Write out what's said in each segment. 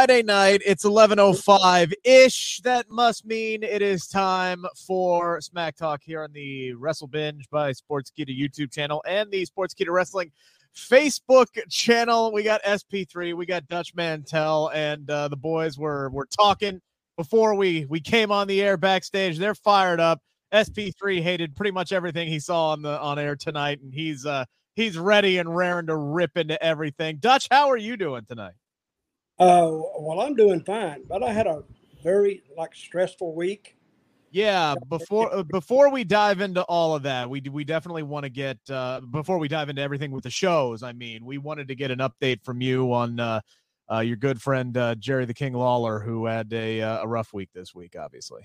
Friday night. It's 11:05 ish. That must mean it is time for Smack Talk here on the Wrestle Binge by Sports Sportskeeda YouTube channel and the Sports Sportskeeda Wrestling Facebook channel. We got SP3, we got Dutch Mantell, and uh, the boys were were talking before we we came on the air backstage. They're fired up. SP3 hated pretty much everything he saw on the on air tonight, and he's uh he's ready and raring to rip into everything. Dutch, how are you doing tonight? Uh, well, I'm doing fine, but I had a very like stressful week. Yeah, before uh, before we dive into all of that, we we definitely want to get uh, before we dive into everything with the shows. I mean, we wanted to get an update from you on uh, uh, your good friend uh, Jerry the King Lawler, who had a uh, a rough week this week, obviously.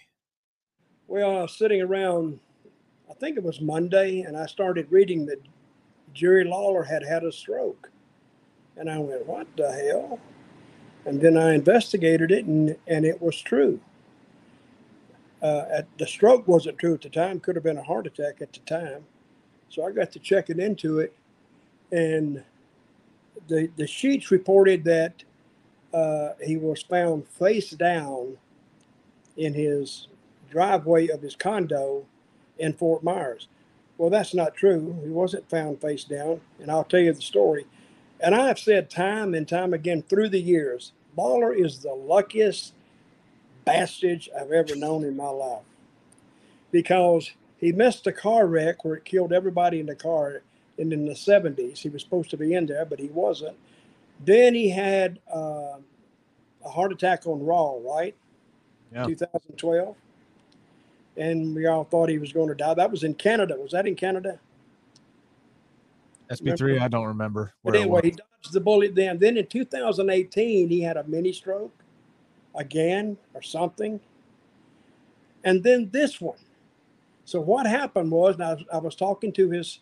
Well, I was sitting around, I think it was Monday, and I started reading that Jerry Lawler had had a stroke, and I went, "What the hell?" And then I investigated it, and, and it was true. Uh, at, the stroke wasn't true at the time, could have been a heart attack at the time. So I got to checking into it, and the, the sheets reported that uh, he was found face down in his driveway of his condo in Fort Myers. Well, that's not true. He wasn't found face down, and I'll tell you the story. And I have said time and time again through the years, Lawler is the luckiest bastard I've ever known in my life because he missed a car wreck where it killed everybody in the car. And in the 70s, he was supposed to be in there, but he wasn't. Then he had uh, a heart attack on Raw, right? Yeah. 2012. And we all thought he was going to die. That was in Canada. Was that in Canada? SP3, I don't remember. But anyway, he dodged the bullet then. Then in 2018, he had a mini stroke again or something. And then this one. So what happened was, I was, I was talking to his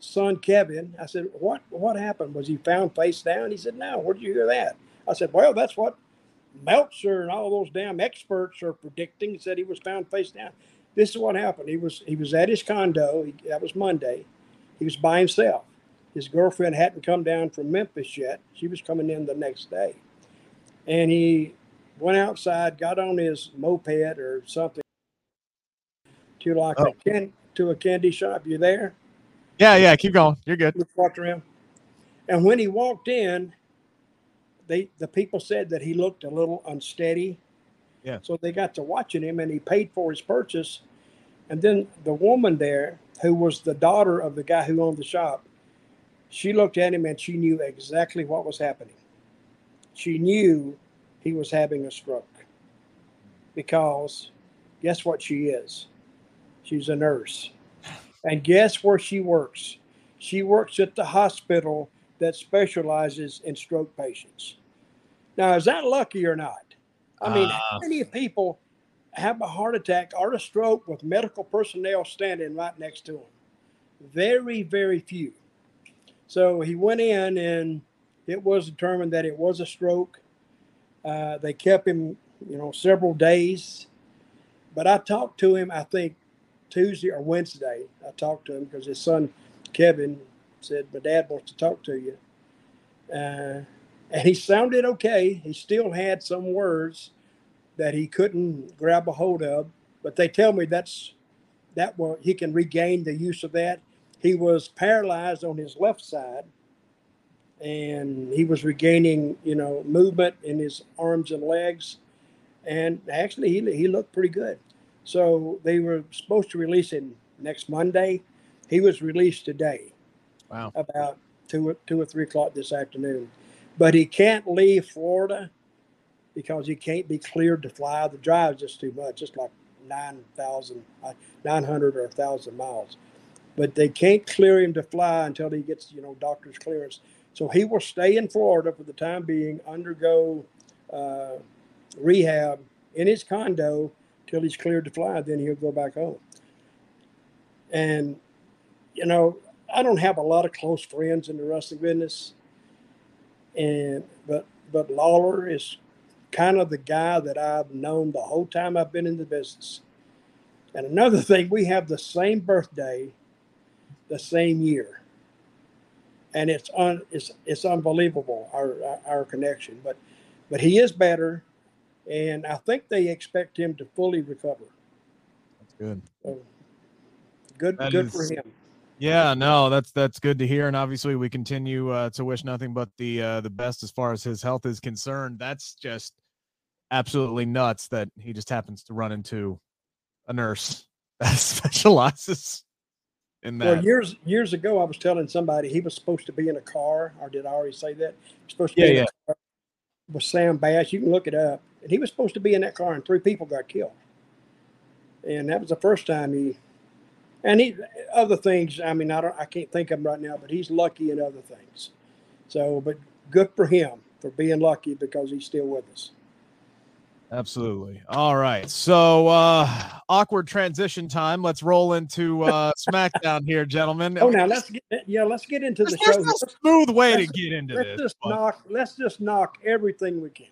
son Kevin. I said, "What what happened? Was he found face down?" He said, "No. Where'd you hear that?" I said, "Well, that's what Meltzer and all those damn experts are predicting." He said he was found face down. This is what happened. He was he was at his condo. He, that was Monday. He was by himself. His girlfriend hadn't come down from Memphis yet. She was coming in the next day, and he went outside, got on his moped or something to like Oh. a can, to a candy shop. You there? Yeah, yeah, keep going. You're good. Walked around. And when he walked in, they the people said that he looked a little unsteady. Yeah. So they got to watching him and he paid for his purchase. And then the woman there, who was the daughter of the guy who owned the shop, she looked at him and she knew exactly what was happening. She knew he was having a stroke. Because guess what she is? She's a nurse. And guess where she works? She works at the hospital that specializes in stroke patients. Now, is that lucky or not? I mean, how Uh. many people have a heart attack or a stroke with medical personnel standing right next to them? Very, very few. So he went in and it was determined that it was a stroke. Uh, they kept him, you know, several days. But I talked to him, I think Tuesday or Wednesday. I talked to him because his son Kevin said, "My dad wants to talk to you," uh, and he sounded okay. He still had some words that he couldn't grab a hold of, but they tell me that's that will he can regain the use of that. He was paralyzed on his left side, and he was regaining, you know, movement in his arms and legs, and actually he he looked pretty good. So they were supposed to release him next Monday. He was released today. Wow. About two or two or three o'clock this afternoon, but he can't leave Florida because he can't be cleared to fly. The drive is just too much. It's like 9,000, uh, 900 or 1,000 miles. But they can't clear him to fly until he gets, you know, doctor's clearance. So he will stay in Florida for the time being, undergo uh, rehab in his condo till he's cleared to fly. Then he'll go back home. And, you know, I don't have a lot of close friends in the wrestling business. And, but, but Lawler is kind of the guy that I've known the whole time I've been in the business. And another thing, we have the same birthday, the same year, and it's un, it's it's unbelievable our, our, our connection. But but he is better, and I think they expect him to fully recover. That's good. So, good That good is- for him. Yeah, no, that's that's good to hear, and obviously we continue uh, to wish nothing but the uh, the best as far as his health is concerned. That's just absolutely nuts that he just happens to run into a nurse that specializes in that. Well, years years ago, I was telling somebody he was supposed to be in a car, or did I already say that? He was supposed to Yeah, be in yeah. a car with Sam Bass. You can look it up. And he was supposed to be in that car, and three people got killed. And that was the first time he. And he other things. I mean, I don't. I can't think of them right now, but he's lucky in other things. So, but good for him for being lucky because he's still with us. Absolutely. All right. So uh awkward transition time. Let's roll into uh SmackDown here, gentlemen. Oh, now let's get yeah, let's get into the show. There's no smooth way to Let's- get into Let's this. just but- knock. Let's just knock everything we can.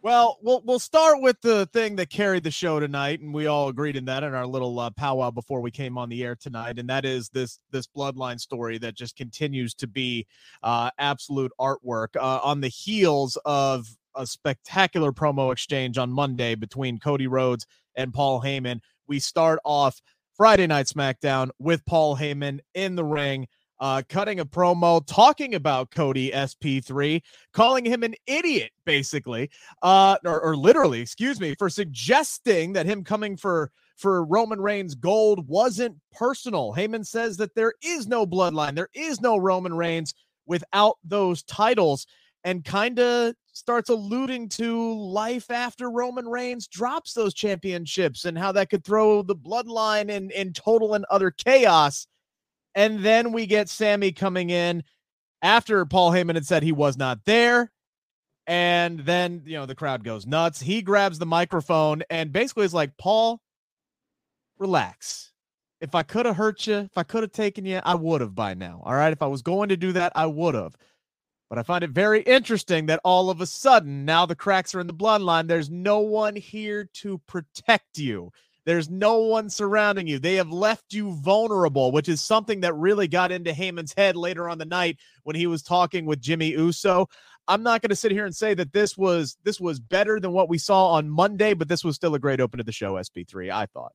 Well, we'll we'll start with the thing that carried the show tonight, and we all agreed in that in our little uh, powwow before we came on the air tonight, and that is this this bloodline story that just continues to be uh, absolute artwork uh, on the heels of a spectacular promo exchange on Monday between Cody Rhodes and Paul Heyman. We start off Friday Night SmackDown with Paul Heyman in the ring. Uh, cutting a promo talking about Cody SP3, calling him an idiot, basically uh or, or literally excuse me for suggesting that him coming for for roman reigns gold wasn't personal heyman says that there is no bloodline there is no roman reigns without those titles and kind of starts alluding to life after roman reigns drops those championships and how that could throw the bloodline in in total and utter chaos and then we get sami coming in after paul heyman had said he was not there and then, you know, the crowd goes nuts. He grabs the microphone and basically is like, Paul, relax. If I could have hurt you, if I could have taken you, I would have by now. All right. If I was going to do that, I would have. But I find it very interesting that all of a sudden, now the cracks are in the bloodline. There's no one here to protect you. There's no one surrounding you. They have left you vulnerable, which is something that really got into Heyman's head later on the night when he was talking with Jimmy Uso. I'm not going to sit here and say that this was this was better than what we saw on Monday, but this was still a great open to the show. SP3, I thought.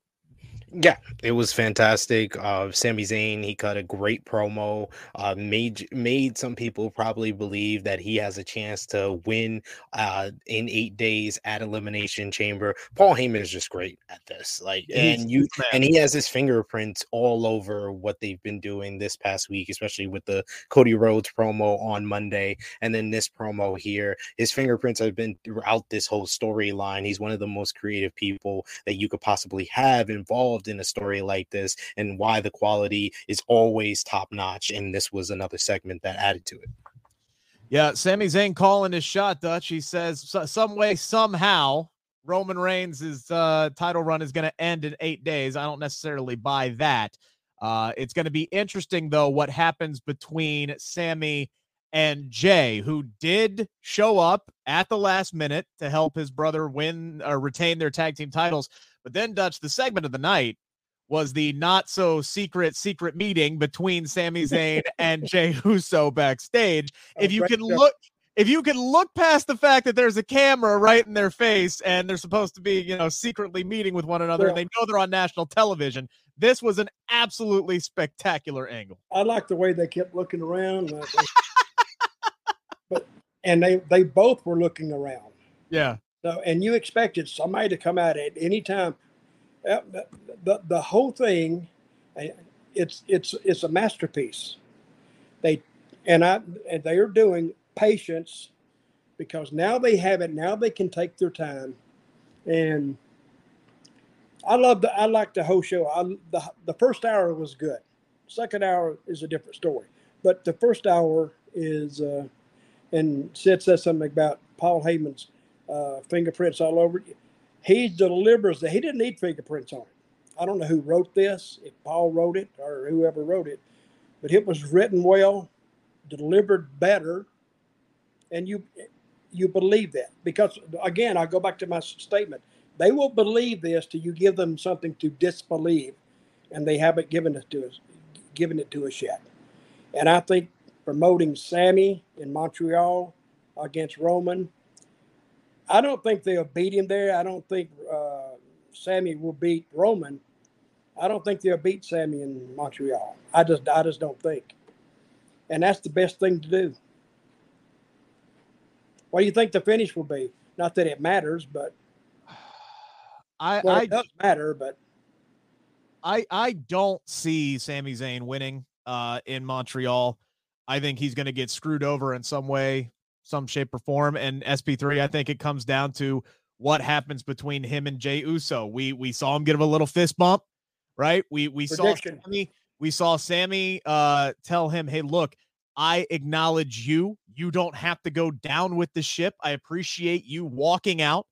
Yeah, it was fantastic. Uh, Sami Zayn, he cut a great promo. Uh, made made some people probably believe that he has a chance to win uh, in eight days at Elimination Chamber. Paul Heyman is just great at this. Like, and you he's the man. and he has his fingerprints all over what they've been doing this past week, especially with the Cody Rhodes promo on Monday, and then this promo here. His fingerprints have been throughout this whole storyline. He's one of the most creative people that you could possibly have involved in a story like this, and why the quality is always top notch. And this was another segment that added to it. Yeah, Sami Zayn calling his shot, Dutch. He says some way, somehow, Roman Reigns' uh, title run is going to end in eight days. I don't necessarily buy that. Uh, it's going to be interesting, though, what happens between Sami and Jey, who did show up at the last minute to help his brother win or retain their tag team titles. But then, Dutch, the segment of the night was the not so secret secret meeting between Sami Zayn and Jey Uso backstage oh, if you can look if you can look past the fact that there's a camera right in their face and they're supposed to be you know secretly meeting with one another and they know they're on national television this was an absolutely spectacular angle I like the way they kept looking around. like, but and they they both were looking around. Yeah. So and you expected somebody to come out at any time. The, the, the whole thing, uh, it's it's it's a masterpiece. They and I and they are doing patience because now they have it. Now they can take their time, and I love the I like the whole show. I the the first hour was good. Second hour is a different story, but the first hour is. Uh, and Sid says something about Paul Heyman's uh, fingerprints all over it. He delivers that he didn't need fingerprints on it. I don't know who wrote this, if Paul wrote it or whoever wrote it, but it was written well, delivered better, and you you believe that because again, I go back to my statement. They will believe this till you give them something to disbelieve, and they haven't given it to us, given it to us yet. And I think promoting Sami in Montreal against Roman. I don't think they'll beat him there. I don't think uh, Sami will beat Roman. I don't think they'll beat Sami in Montreal. I just, I just don't think. And that's the best thing to do. What do you think the finish will be? Not that it matters, but I well, I it does matter. But I I don't see Sami Zayn winning uh in Montreal. I think he's going to get screwed over in some way, some shape or form. And SP3, I think it comes down to what happens between him and Jey Uso. We we saw him give a little fist bump, right? We we Prediction. saw Sami, we saw Sami uh tell him, "Hey, look, I acknowledge you. You don't have to go down with the ship. I appreciate you walking out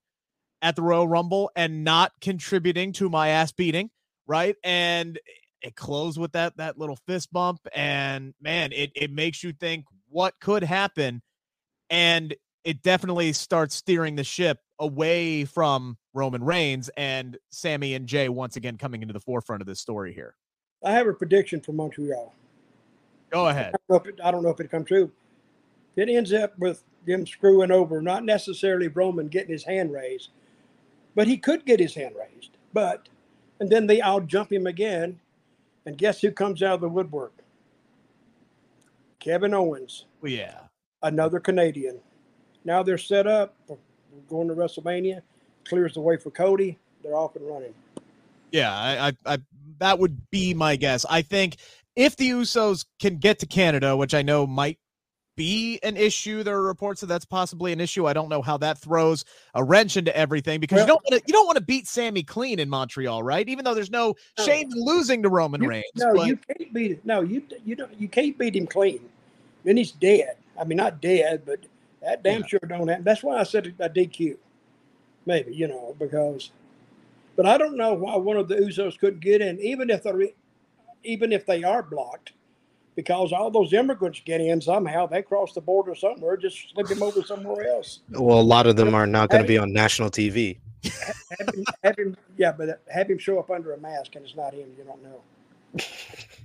at the Royal Rumble and not contributing to my ass beating, right? And it closed with that that little fist bump and man, it it makes you think what could happen and it definitely starts steering the ship away from Roman Reigns and Sami and Jey once again coming into the forefront of this story here. I have a prediction for Montreal. Go ahead. I don't know if it, I don't know if it come true. It ends up with them screwing over, not necessarily Roman getting his hand raised, but he could get his hand raised. But and then they out jump him again, and guess who comes out of the woodwork? Kevin Owens, Well, yeah. Another Canadian. Now they're set up going to WrestleMania. Clears the way for Cody. They're off and running. Yeah, I, I, I that would be my guess. I think if the Usos can get to Canada, which I know might be an issue, there are reports that that's possibly an issue. I don't know how that throws a wrench into everything because you don't want to you don't want to beat Sami clean in Montreal, right? Even though there's no No. shame in losing to Roman You- Reigns. no, but- you can't beat it. No, you you don't. You can't beat him clean. Then he's dead. I mean, not dead, but that damn Yeah. sure don't happen. That's why I said a DQ. Maybe you know because, but I don't know why one of the Usos couldn't get in, even if they're, even if they are blocked, because all those immigrants get in somehow. They cross the border somewhere, just slip him over somewhere else. Well, a lot of them are not going to be on national TV. Have him, have him, yeah, but have him show up under a mask and it's not him. You don't know.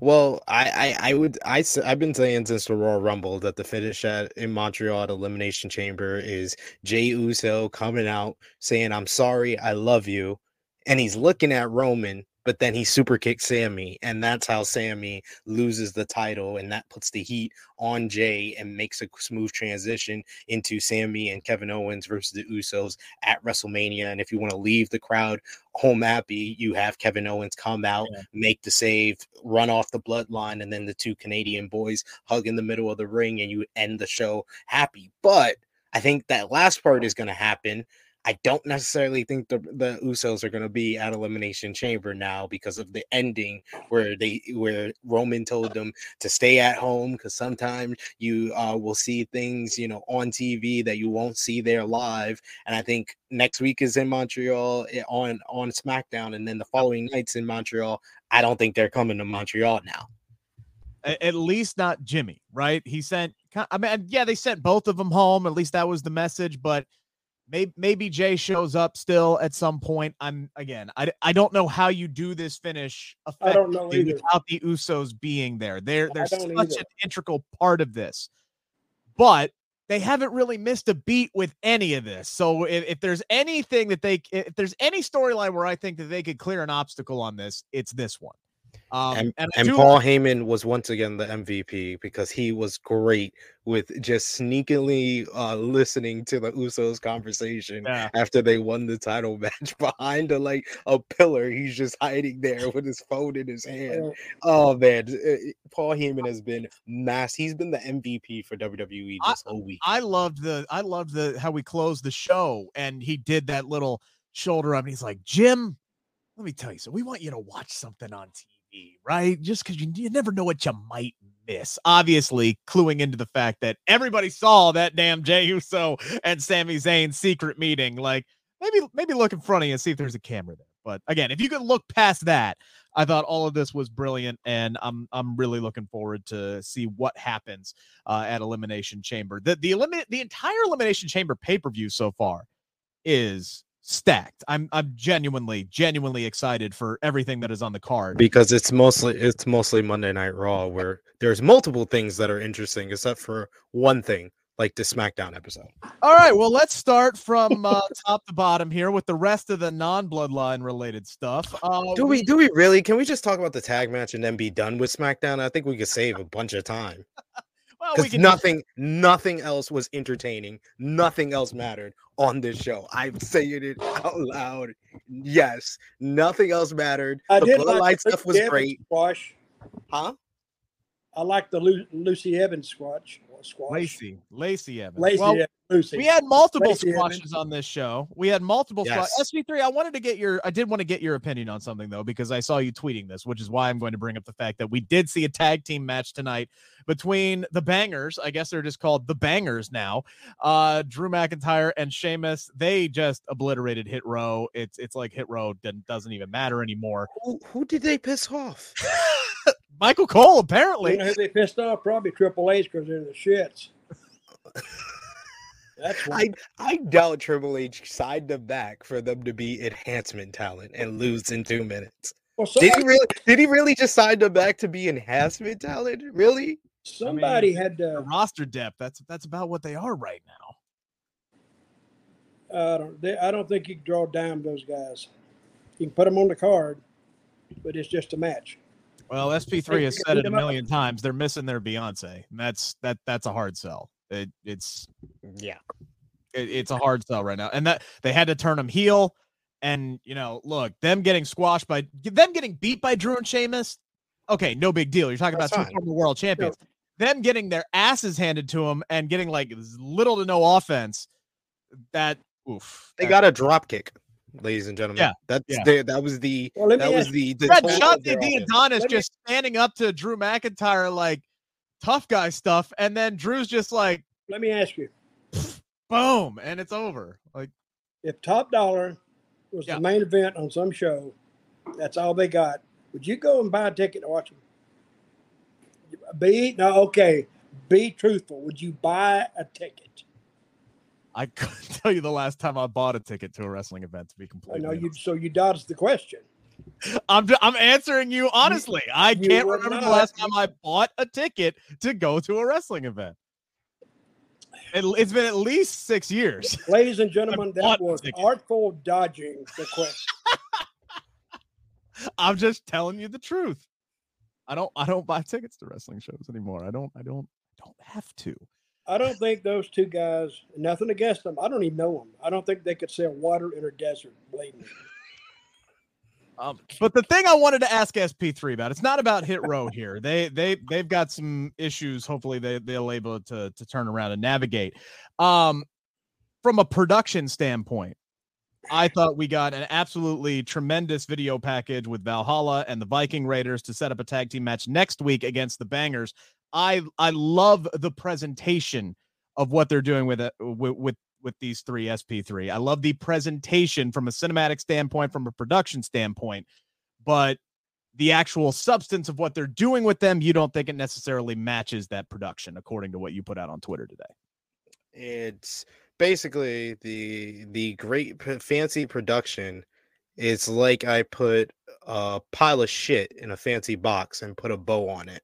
Well, I, I, I would, I, I've been saying since the Royal Rumble that the finish at in Montreal at Elimination Chamber is Jey Uso coming out saying, "I'm sorry, I love you," and he's looking at Roman, but then he super kicks Sami, and that's how Sami loses the title, and that puts the heat on Jey and makes a smooth transition into Sami and Kevin Owens versus the Usos at WrestleMania. And if you want to leave the crowd home happy, you have Kevin Owens come out, Yeah. make the save, run off the bloodline, and then the two Canadian boys hug in the middle of the ring, and you end the show happy. But I think that last part is going to happen. I don't necessarily think the the Usos are going to be at Elimination Chamber now because of the ending where they where Roman told them to stay at home because sometimes you uh, will see things you know on TV that you won't see there live. And I think next week is in Montreal eh, on on SmackDown, and then the following nights in Montreal. I don't think they're coming to Montreal now. At least not Jimmy, right? He sent, I mean, yeah, they sent both of them home. At least that was the message, but maybe maybe Jey shows up still at some point. I'm again, I, I don't know how you do this finish I don't know effectively without the Usos being there. They're they're such don't an integral part of this, but they haven't really missed a beat with any of this. So if, if there's anything that they, if there's any storyline where I think that they could clear an obstacle on this, it's this one. Um, and, and and Paul Heyman was once again the MVP because he was great with just sneakily uh, listening to the Usos conversation Yeah. after they won the title match behind a like a pillar. He's just hiding there with his phone in his hand. Oh man, uh, Paul Heyman has been mass. He's been the MVP for WWE I- this whole week. I loved the I loved the how we closed the show and he did that little shoulder up and he's like, Jim, let me tell you, so we want you to watch something on TV, right? Just because you, you never know what you might miss. Obviously, cluing into the fact that everybody saw that damn Jey Uso and Sami Zayn secret meeting. Like maybe maybe look in front of you and see if there's a camera there. But again, if you could look past that, I thought all of this was brilliant, and I'm I'm really looking forward to see what happens uh, at Elimination Chamber. The the eliminate the entire Elimination Chamber pay per view so far is stacked. I'm I'm genuinely genuinely excited for everything that is on the card. because it's mostly it's mostly Monday Night Raw where there's multiple things that are interesting except for one thing like the SmackDown episode. All right, well let's start from uh, top to bottom here with the rest of the non bloodline related stuff. Uh, Do we do we really? Can we just talk about the tag match and then be done with SmackDown? I think we could save a bunch of time well, we because nothing nothing else was entertaining. Nothing else mattered on this show. I'm saying it out loud. Yes, nothing else mattered. I the did like the stuff was great, Squash. huh? I like the Lu- Lucy Evans squash. Squash. Lacey Lacey Evans. Lacey Well, Evans, Lucy. We had multiple Lacey Evans. squashes on this show. We had multiple Yes. squashes. SP3, I wanted to get your I did want to get your opinion on something though, because I saw you tweeting this, which is why I'm going to bring up the fact that we did see a tag team match tonight between the bangers. I guess they're just called the bangers now. Uh Drew McIntyre and Sheamus. They just obliterated hit row. It's it's like hit row doesn't doesn't even matter anymore. Who, who did they piss off? Michael Cole apparently. You apparently. know who they pissed off? Probably Triple H because they're the shits. That's why. I I doubt Triple H signed them back for them to be enhancement talent and lose in two minutes. well, Did he really? Did he really just sign them back to be enhancement talent? Really? somebody I mean, had The to. roster depth. That's that's about what they are right now. I don't. They, I don't think you can draw down those guys. You can put them on the card, but it's just a match. Well, SP3 has said it a him million times. They're missing their Beyonce, and that's that. That's a hard sell. It, it's Yeah. it, it's a hard sell right now, and that they had to turn them heel. And you know, look, them getting squashed by them getting beat by Drew and Sheamus. Okay, no big deal. You're talking That's about two former world champions. Them getting their asses handed to them and getting like little to no offense. That oof. They that- got a drop kick, ladies and gentlemen. Yeah, That's yeah. the, that was the Well, let that was the, the Fred total shot of the. Adonis Let me- just standing up to Drew McIntyre like tough guy stuff, and then Drew's just like Let me ask you: boom, and it's over. Like If Top Dolla was Yeah. the main event on some show, that's all they got. Would you go and buy a ticket to watch them? Be no okay. Be truthful. Would you buy a ticket? I couldn't tell you the last time I bought a ticket to a wrestling event. To be I completely, know you. So you dodged the question. I'm I'm answering you honestly. I can't remember the last time I bought a ticket to go to a wrestling event. It, it's been at least six years. Ladies and gentlemen, that was artful dodging the question. I'm just telling you the truth. I don't I don't buy tickets to wrestling shows anymore. I don't I don't don't have to. I don't think those two guys. Nothing against them. I don't even know them. I don't think they could sell water in a desert. Believe me. Um, but the thing I wanted to ask SP3 about, it's not about Hit Row here. They they they've got some issues. Hopefully they they'll able to to turn around and navigate. Um, from a production standpoint, I thought we got an absolutely tremendous video package with Valhalla and the Viking Raiders to set up a tag team match next week against the Bangers. I I love the presentation of what they're doing with uh, it with, with with these three SP3. I love the presentation from a cinematic standpoint, from a production standpoint, but the actual substance of what they're doing with them, you don't think it necessarily matches that production, according to what you put out on Twitter today. It's basically the the great fancy production. It's like I put a pile of shit in a fancy box and put a bow on it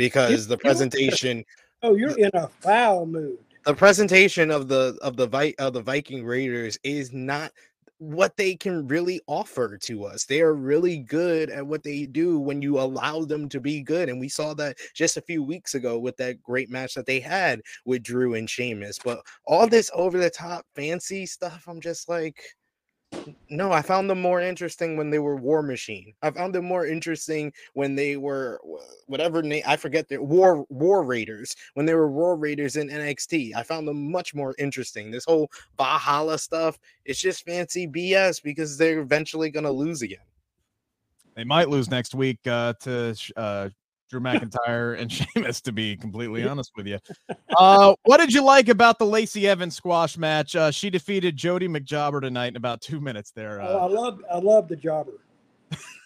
because the presentation Oh, you're in a foul mood. the presentation of the of the Vi- of the Viking Raiders is not what they can really offer to us. They are really good at what they do when you allow them to be good. And we saw that just a few weeks ago with that great match that they had with Drew and Sheamus. But all this over the top fancy stuff, I'm just like, no, I found them more interesting when they were War Machine. I found them more interesting when they were whatever name I forget their War War Raiders. When they were War Raiders in NXT, I found them much more interesting. This whole Valhalla stuff, it's just fancy BS because they're eventually going to lose again. They might lose next week uh, to uh, Drew McIntyre and Sheamus, to be completely honest with you. Uh, what did you like about the Lacey Evans squash match? Uh, she defeated Jody McJobber tonight in about two minutes there. Uh, oh, I love I love the jobber.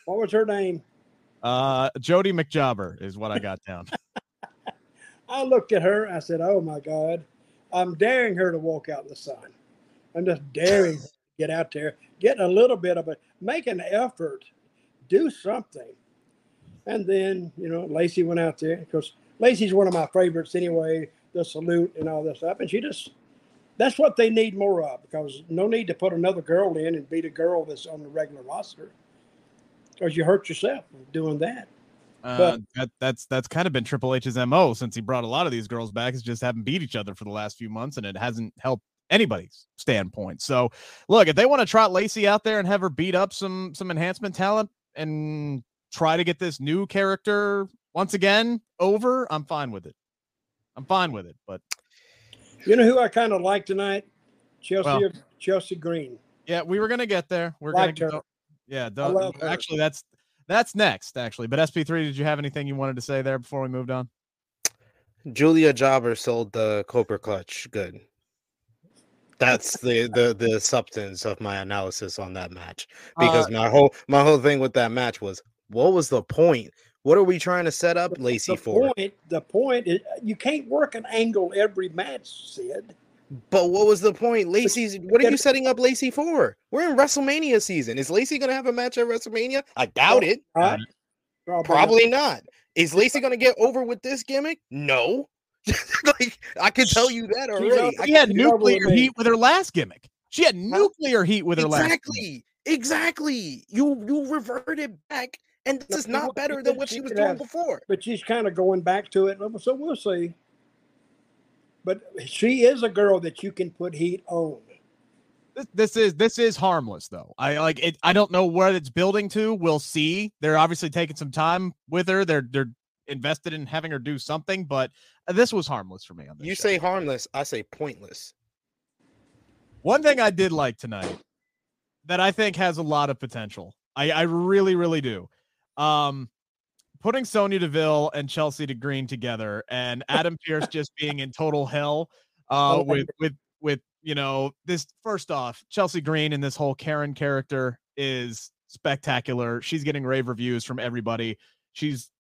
what was her name? Uh, Jody McJobber is what I got down. I looked at her. I said, "Oh my God, I'm daring her to walk out in the sun. I'm just daring her to get out there, get a little bit of it, make an effort, do something." And then, you know, Lacey went out there because Lacey's one of my favorites anyway, the salute and all this stuff. And she just, that's what they need more of because no need to put another girl in and beat a girl that's on the regular roster because you hurt yourself doing that. Uh, but, that, that's that's kind of been Triple H's mo since he brought a lot of these girls back. Is just haven't beat each other for the last few months, and it hasn't helped anybody's standpoint. So, look, if they want to trot Lacey out there and have her beat up some some enhancement talent and try to get this new character once again over, I'm fine with it. I'm fine with it. But you know who I kind of like tonight? Chelsea well, Chelsea Green. Yeah, we were gonna get there. We're Liked gonna go. Yeah, actually, that's that's next. Actually, but SP3, did you have anything you wanted to say there before we moved on? Julia Jobber sold the Cobra Clutch. Good. That's the the the substance of my analysis on that match because uh, my whole my whole thing with that match was what was the point? What are we trying to set up Lacey the for? Point, the point is you can't work an angle every match, Sid. But what was the point? Lacey's what are you setting up Lacey for? We're in WrestleMania season. Is Lacey gonna have a match at WrestleMania? I doubt it. Uh, probably. probably not. Is Lacey gonna get over with this gimmick? No. like I can tell you that already. She had nuclear heat with her last gimmick. She had nuclear heat with her exactly. last. Exactly. Exactly. You you reverted back and this is not better than what she was doing before. But she's kind of going back to it. So we'll see. But she is a girl that you can put heat on. This, this is this is harmless though. I like it. I don't know where it's building to. We'll see. They're obviously taking some time with her. They're they're invested in having her do something, but this was harmless for me. On this you show. say harmless, I say pointless. One thing I did like tonight that I think has a lot of potential. I, I really, really do. Um, putting Sonya Deville and Chelsea to Green together, and Adam Pearce just being in total hell. Uh, with with with you know this. First off, Chelsea Green and this whole Karen character is spectacular. She's getting rave reviews from everybody. She's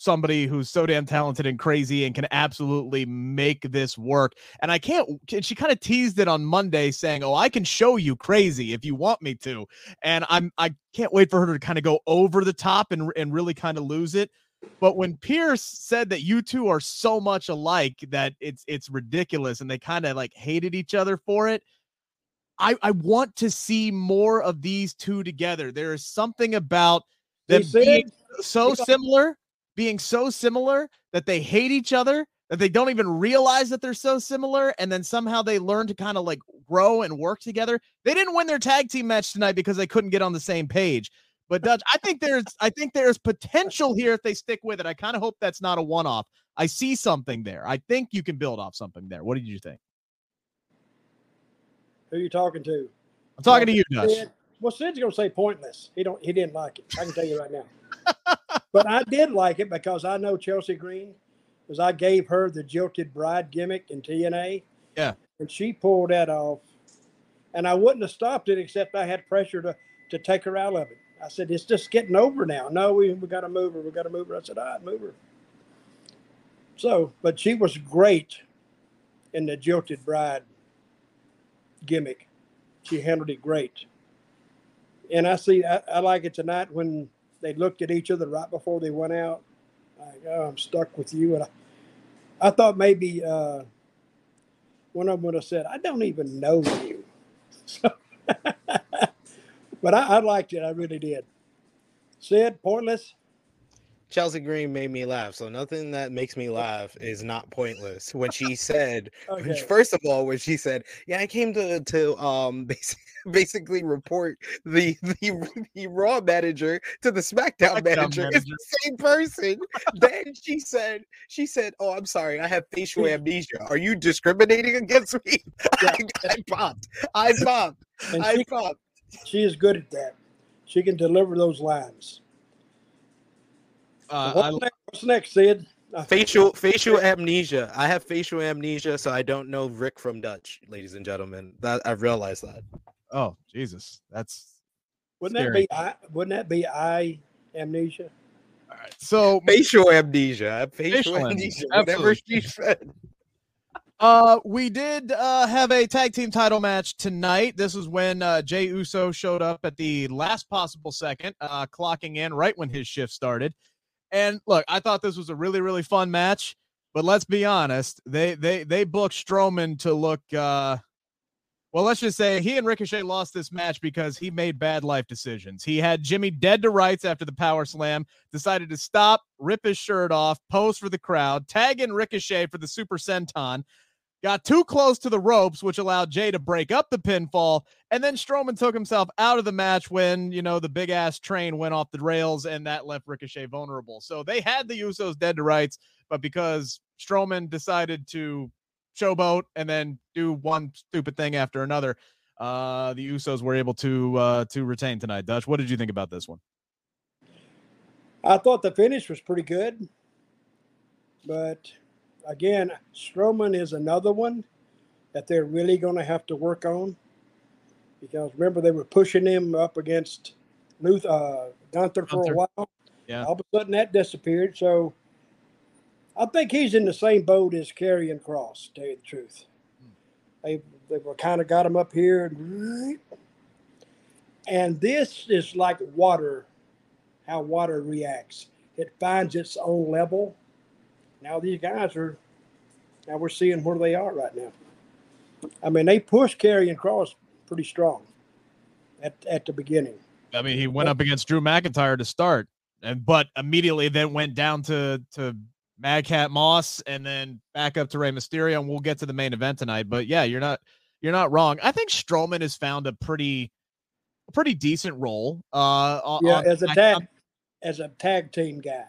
somebody who's so damn talented and crazy and can absolutely make this work. And I can't, she kind of teased it on Monday saying, Oh, I can show you crazy if you want me to. And I'm, I can't wait for her to kind of go over the top and, and really kind of lose it. But when Pearce said that you two are so much alike that it's it's ridiculous and they kind of like hated each other for it, I, I want to see more of these two together. There is something about them being so similar being so similar that they hate each other, that they don't even realize that they're so similar, and then somehow they learn to kind of like grow and work together. They didn't win their tag team match tonight because they couldn't get on the same page. But Dutch, I think there's I think there's potential here if they stick with it. I kind of hope that's not a one-off. I see something there. I think you can build off something there. What did you think? Who are you talking to? I'm talking to you, Dutch. Well, Sid's gonna say pointless. He don't he didn't like it. I can tell you right now but I did like it because I know Chelsea Green, because I gave her the jilted bride gimmick in TNA. Yeah. And she pulled that off. And I wouldn't have stopped it except I had pressure to, to take her out of it. I said, it's just getting over now. No, we, we got to move her. We got to move her. I said, all right, move her. So, but she was great in the jilted bride gimmick. She handled it great. And I see, I, I like it tonight when they looked at each other right before they went out. Like, oh, I'm stuck with you. And I, I thought maybe uh, one of them would have said, I don't even know you. So But I, I liked it. I really did. Sid, pointless. Chelsea Green made me laugh. So nothing that makes me laugh is not pointless. When she said, Okay. first of all, when she said, "Yeah, I came to to um basically, basically report the, the the Raw manager to the SmackDown, SmackDown manager," it's the same person. then she said, "She said, oh, I'm sorry, I have facial amnesia. Are you discriminating against me?" I, I popped. I popped. And I she, popped. she is good at that. She can deliver those lines. Uh, what's, I, next, what's next, Sid? Facial facial amnesia. I have facial amnesia, so I don't know Rick from Dutch, ladies and gentlemen. That I realized that. oh Jesus, that's Wouldn't that be I? Wouldn't that be I amnesia? all right. So Facial amnesia. I have Facial, Facial amnesia. amnesia, Whatever she said. Uh, we did uh, have a tag team title match tonight. This is when uh, Jey Uso showed up at the last possible second, uh, clocking in right when his shift started. And look, I thought this was a really, really fun match. But let's be honest, they they they booked Strowman to look. Uh, well, let's just say he and Ricochet lost this match because he made bad life decisions. He had Jimmy dead to rights after the power slam, decided to stop, rip his shirt off, pose for the crowd, tag in Ricochet for the super senton, got too close to the ropes, which allowed Jey to break up the pinfall, and then Strowman took himself out of the match when you know the big ass train went off the rails, and that left Ricochet vulnerable. So they had the Usos dead to rights, but because Strowman decided to showboat and then do one stupid thing after another, uh, the Usos were able to uh, to retain tonight. Dutch, what did you think about this one? I thought the finish was pretty good, but again, Strowman is another one that they're really going to have to work on because remember they were pushing him up against Luth, uh, Gunther for Gunther. a while. Yeah. All of a sudden that disappeared. So I think he's in the same boat as Karrion Kross. To tell you the truth, they they were kind of got him up here, and this is like water how water reacts. It finds its own level. Now these guys are now we're seeing where they are right now. I mean, they pushed Karrion Kross pretty strong at, at the beginning. I mean, he went up against Drew McIntyre to start, and but immediately then went down to to Madcap Moss, and then back up to Rey Mysterio, and we'll get to the main event tonight. But yeah, you're not you're not wrong. I think Strowman has found a pretty a pretty decent role. Uh, Yeah, on- as a tag as a tag team guy,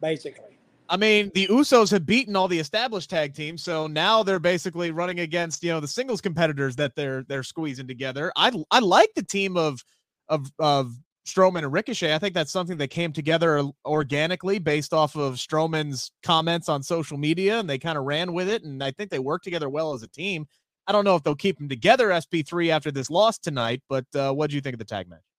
basically. I mean, the Usos have beaten all the established tag teams, so now they're basically running against you know the singles competitors that they're they're squeezing together. I I like the team of of of Strowman and Ricochet. I think that's something that came together organically based off of Strowman's comments on social media, and they kind of ran with it, and I think they work together well as a team. I don't know if they'll keep them together SP3 after this loss tonight, but uh, what do you think of the tag match?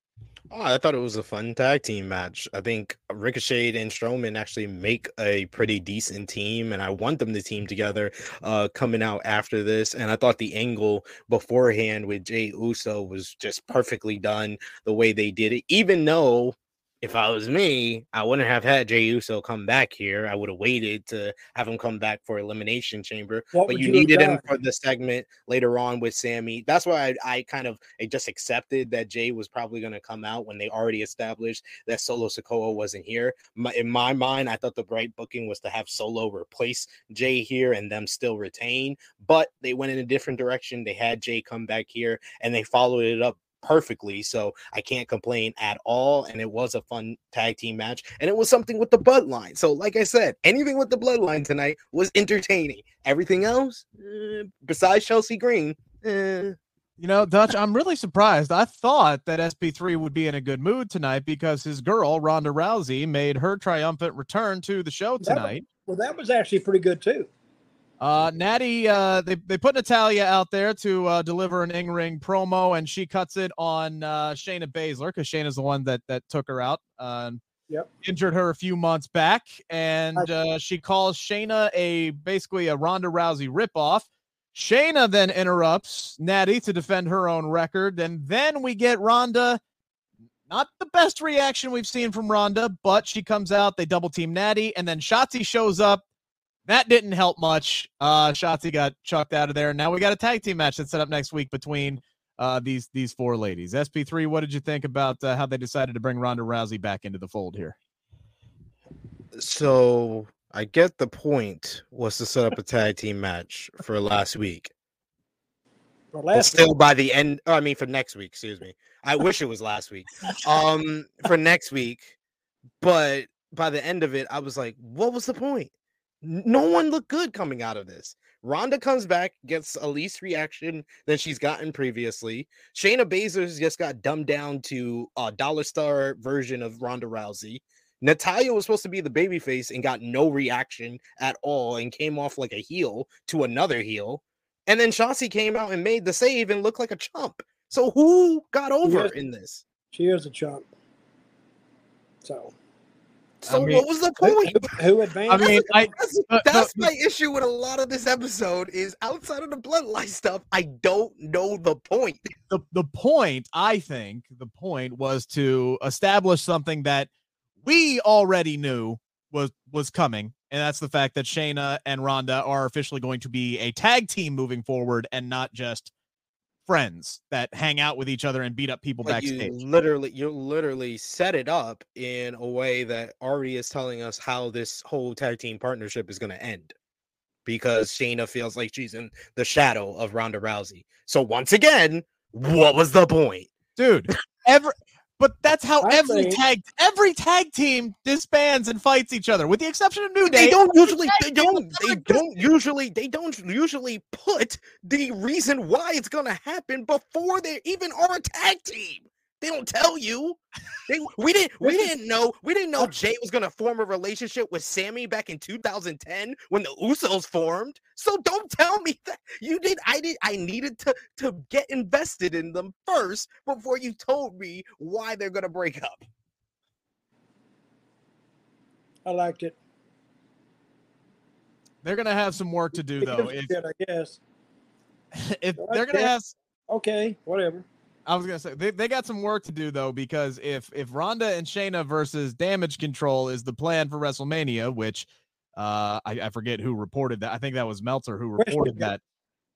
Oh, I thought it was a fun tag team match. I think Ricochet and Strowman actually make a pretty decent team, and I want them to team together uh, coming out after this. And I thought the angle beforehand with Jey Uso was just perfectly done the way they did it, even though. If I was me, I wouldn't have had Jey Uso come back here. I would have waited to have him come back for Elimination Chamber What but you, you needed him for the segment later on with Sami. That's why I, I kind of I just accepted that Jey was probably going to come out when they already established that Solo Sikoa wasn't here. My, in my mind, I thought the right booking was to have Solo replace Jey here and them still retain, but they went in a different direction. They had Jey come back here and they followed it up perfectly. So I can't complain at all. And it was a fun tag team match. And it was something with the bloodline. So, like I said, anything with the bloodline tonight was entertaining. Everything else, eh, besides Chelsea Green, eh, You know, Dutch, I'm really surprised. I thought that SP3 would be in a good mood tonight because his girl, Ronda Rousey, made her triumphant return to the show That was- tonight. Well, that was actually pretty good too. Uh, Natty, uh, they, they put Natalya out there to uh, deliver an in ring promo, and she cuts it on uh, Shayna Baszler because Shayna's the one that that took her out. Um, Yep. Injured her a few months back, and uh, she calls Shayna a basically a Ronda Rousey ripoff. Shayna then interrupts Natty to defend her own record, and then we get Ronda. Not the best reaction we've seen from Ronda, but she comes out. They double team Natty, and then Shotzi shows up. That didn't help much. Uh, Shotzi got chucked out of there. Now we got a tag team match that's set up next week between uh, these these four ladies. SP3, what did you think about uh, how they decided to bring Ronda Rousey back into the fold here? So I get the point was to set up a tag team match for last week. Well, But last still by the end, I mean for next week, excuse me. I wish it was last week. Um for next week, but by the end of it, I was like, what was the point? No one looked good coming out of this. Ronda comes back, gets a least reaction than she's gotten previously. Shayna Baszler just got dumbed down to a dollar star version of Ronda Rousey. Natalya was supposed to be the babyface and got no reaction at all and came off like a heel to another heel. And then Shotzi came out and made the save and looked like a chump. So who got over in this? she is a chump. So So mean, what was the point? who, who advanced? I mean, I That's, but- that's but- my issue with a lot of this episode is outside of the bloodline stuff, I don't know the point. the the point I think the point was to establish something that we already knew was was coming, and that's the fact that Shayna and Ronda are officially going to be a tag team moving forward, and not just friends that hang out with each other and beat up people But you backstage. literally you literally set it up in a way that already is telling us how this whole tag team partnership is going to end. Because Shayna feels like she's in the shadow of Ronda Rousey. So once again, what was the point? Dude, every but that's how I every think- tag every tag team disbands and fights each other, with the exception of New Day. They don't usually they don't they don't usually they don't usually put the reason why it's gonna happen before they even are a tag team. They don't tell you. They, we didn't we didn't know we didn't know Uh, Jey was gonna form a relationship with Sami back in 2010 when the Usos formed. So don't tell me that you did I did I needed to to get invested in them first before you told me why they're gonna break up. I liked it. They're gonna have some work to do though. If, I guess. if they're gonna yeah. have Okay, whatever. I was gonna say they, they got some work to do though because if if Ronda and Shayna versus Damage Control is the plan for WrestleMania, which uh I, I forget who reported that. I think that was Meltzer who reported that.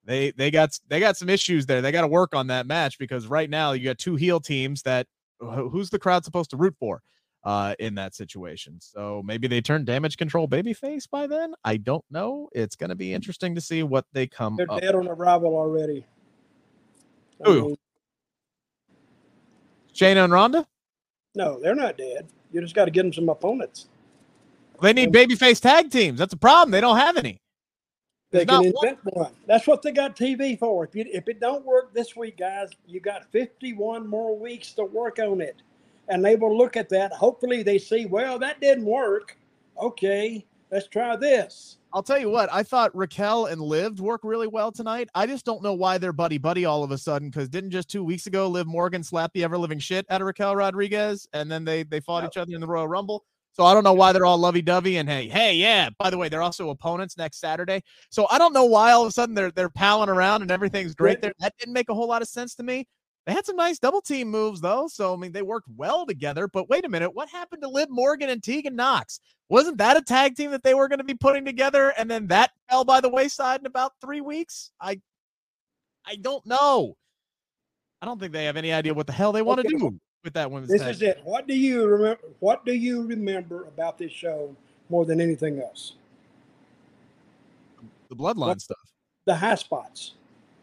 They they got they got some issues there. They got to work on that match because right now you got two heel teams that who's the crowd supposed to root for uh in that situation. So maybe they turn Damage Control babyface by then. I don't know. It's gonna be interesting to see what they come They're dead on arrival already. I Who? mean, Shayna and Ronda. no, they're not dead. You just got to get them some opponents. They need babyface tag teams. That's a problem. They don't have any. They There's can not one- invent one. That's what they got TV for. If you, if it don't work this week, guys, you got 51 more weeks to work on it, and they will look at that. Hopefully, they see, well, that didn't work. Okay, let's try this. I'll tell you what, I thought Raquel and Liv work really well tonight. I just don't know why they're buddy buddy all of a sudden because didn't just two weeks ago Liv Morgan slap the ever living shit out of Raquel Rodriguez and then they they fought No. each other in the Royal Rumble. So I don't know why they're all lovey dovey and hey, hey, yeah. By the way, they're also opponents next Saturday. So I don't know why all of a sudden they're they're palling around and everything's great there. That didn't make a whole lot of sense to me. They had some nice double team moves though. So I mean they worked well together. But wait a minute, what happened to Liv Morgan and Tegan Nox? Wasn't that a tag team that they were going to be putting together and then that fell by the wayside in about 3 weeks? I I don't know. I don't think they have any idea what the hell they want to do with that women's This tag. is it. What do you remember? What do you remember about this show more than anything else? the bloodline What- stuff. The high spots.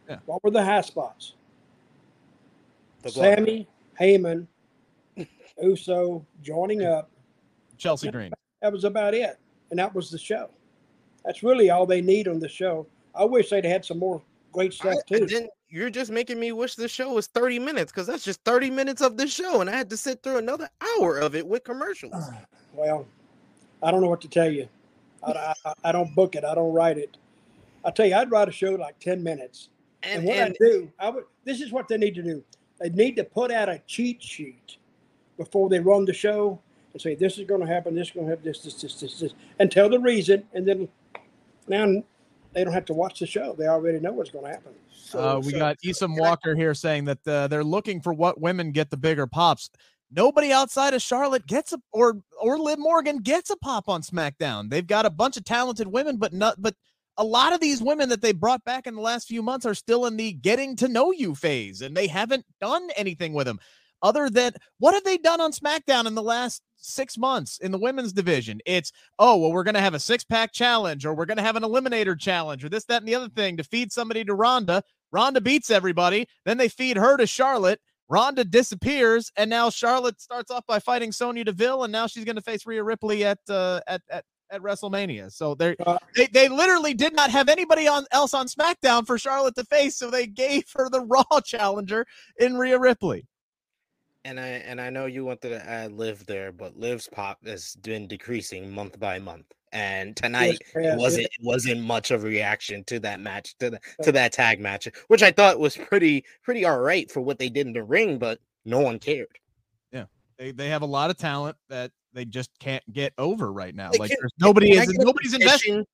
Yeah. What were the high spots? The blood. Sami, Heyman, Uso joining up. Chelsea Green. That was about it. And that was the show. That's really all they need on the show. I wish they'd had some more great I- stuff and too. then you're just making me wish the show was 30 minutes because that's just 30 minutes of the show, and I had to sit through another hour of it with commercials. Well, I don't know what to tell you. I, I, I don't book it. I don't write it. I tell you, I'd write a show like ten minutes. And, And, what and I do, I would. This is what they need to do. They need to put out a cheat sheet before they run the show and say this is going to happen. This is going to happen. This, this, this, this, this, and tell the reason. And then now they don't have to watch the show. They already know what's going to happen. so, Uh, we so- got Isom Walker here saying that uh, they're looking for what women get the bigger pops. Nobody outside of Charlotte gets a or or Liv Morgan gets a pop on SmackDown. They've got a bunch of talented women, but not but a lot of these women that they brought back in the last few months are still in the getting to know you phase, and they haven't done anything with them other than what have they done on SmackDown in the last six months in the women's division? It's, oh, well, we're going to have a six pack challenge or we're going to have an eliminator challenge or this, that, and the other thing to feed somebody to Ronda. Ronda beats everybody. Then they feed her to Charlotte. Ronda disappears, and now Charlotte starts off by fighting Sonya Deville, and now she's going to face Rhea Ripley at uh, at at at WrestleMania. So they uh, they they literally did not have anybody on else on SmackDown for Charlotte to face, so they gave her the Raw challenger in Rhea Ripley. And I and I know you wanted to add Liv there, but Liv's pop has been decreasing month by month. And tonight yes, wasn't yes. wasn't much of a reaction to that match to the, to that tag match, which I thought was pretty pretty all right for what they did in the ring, but no one cared. Yeah, they they have a lot of talent that they just can't get over right now. They like there's nobody is nobody's investing.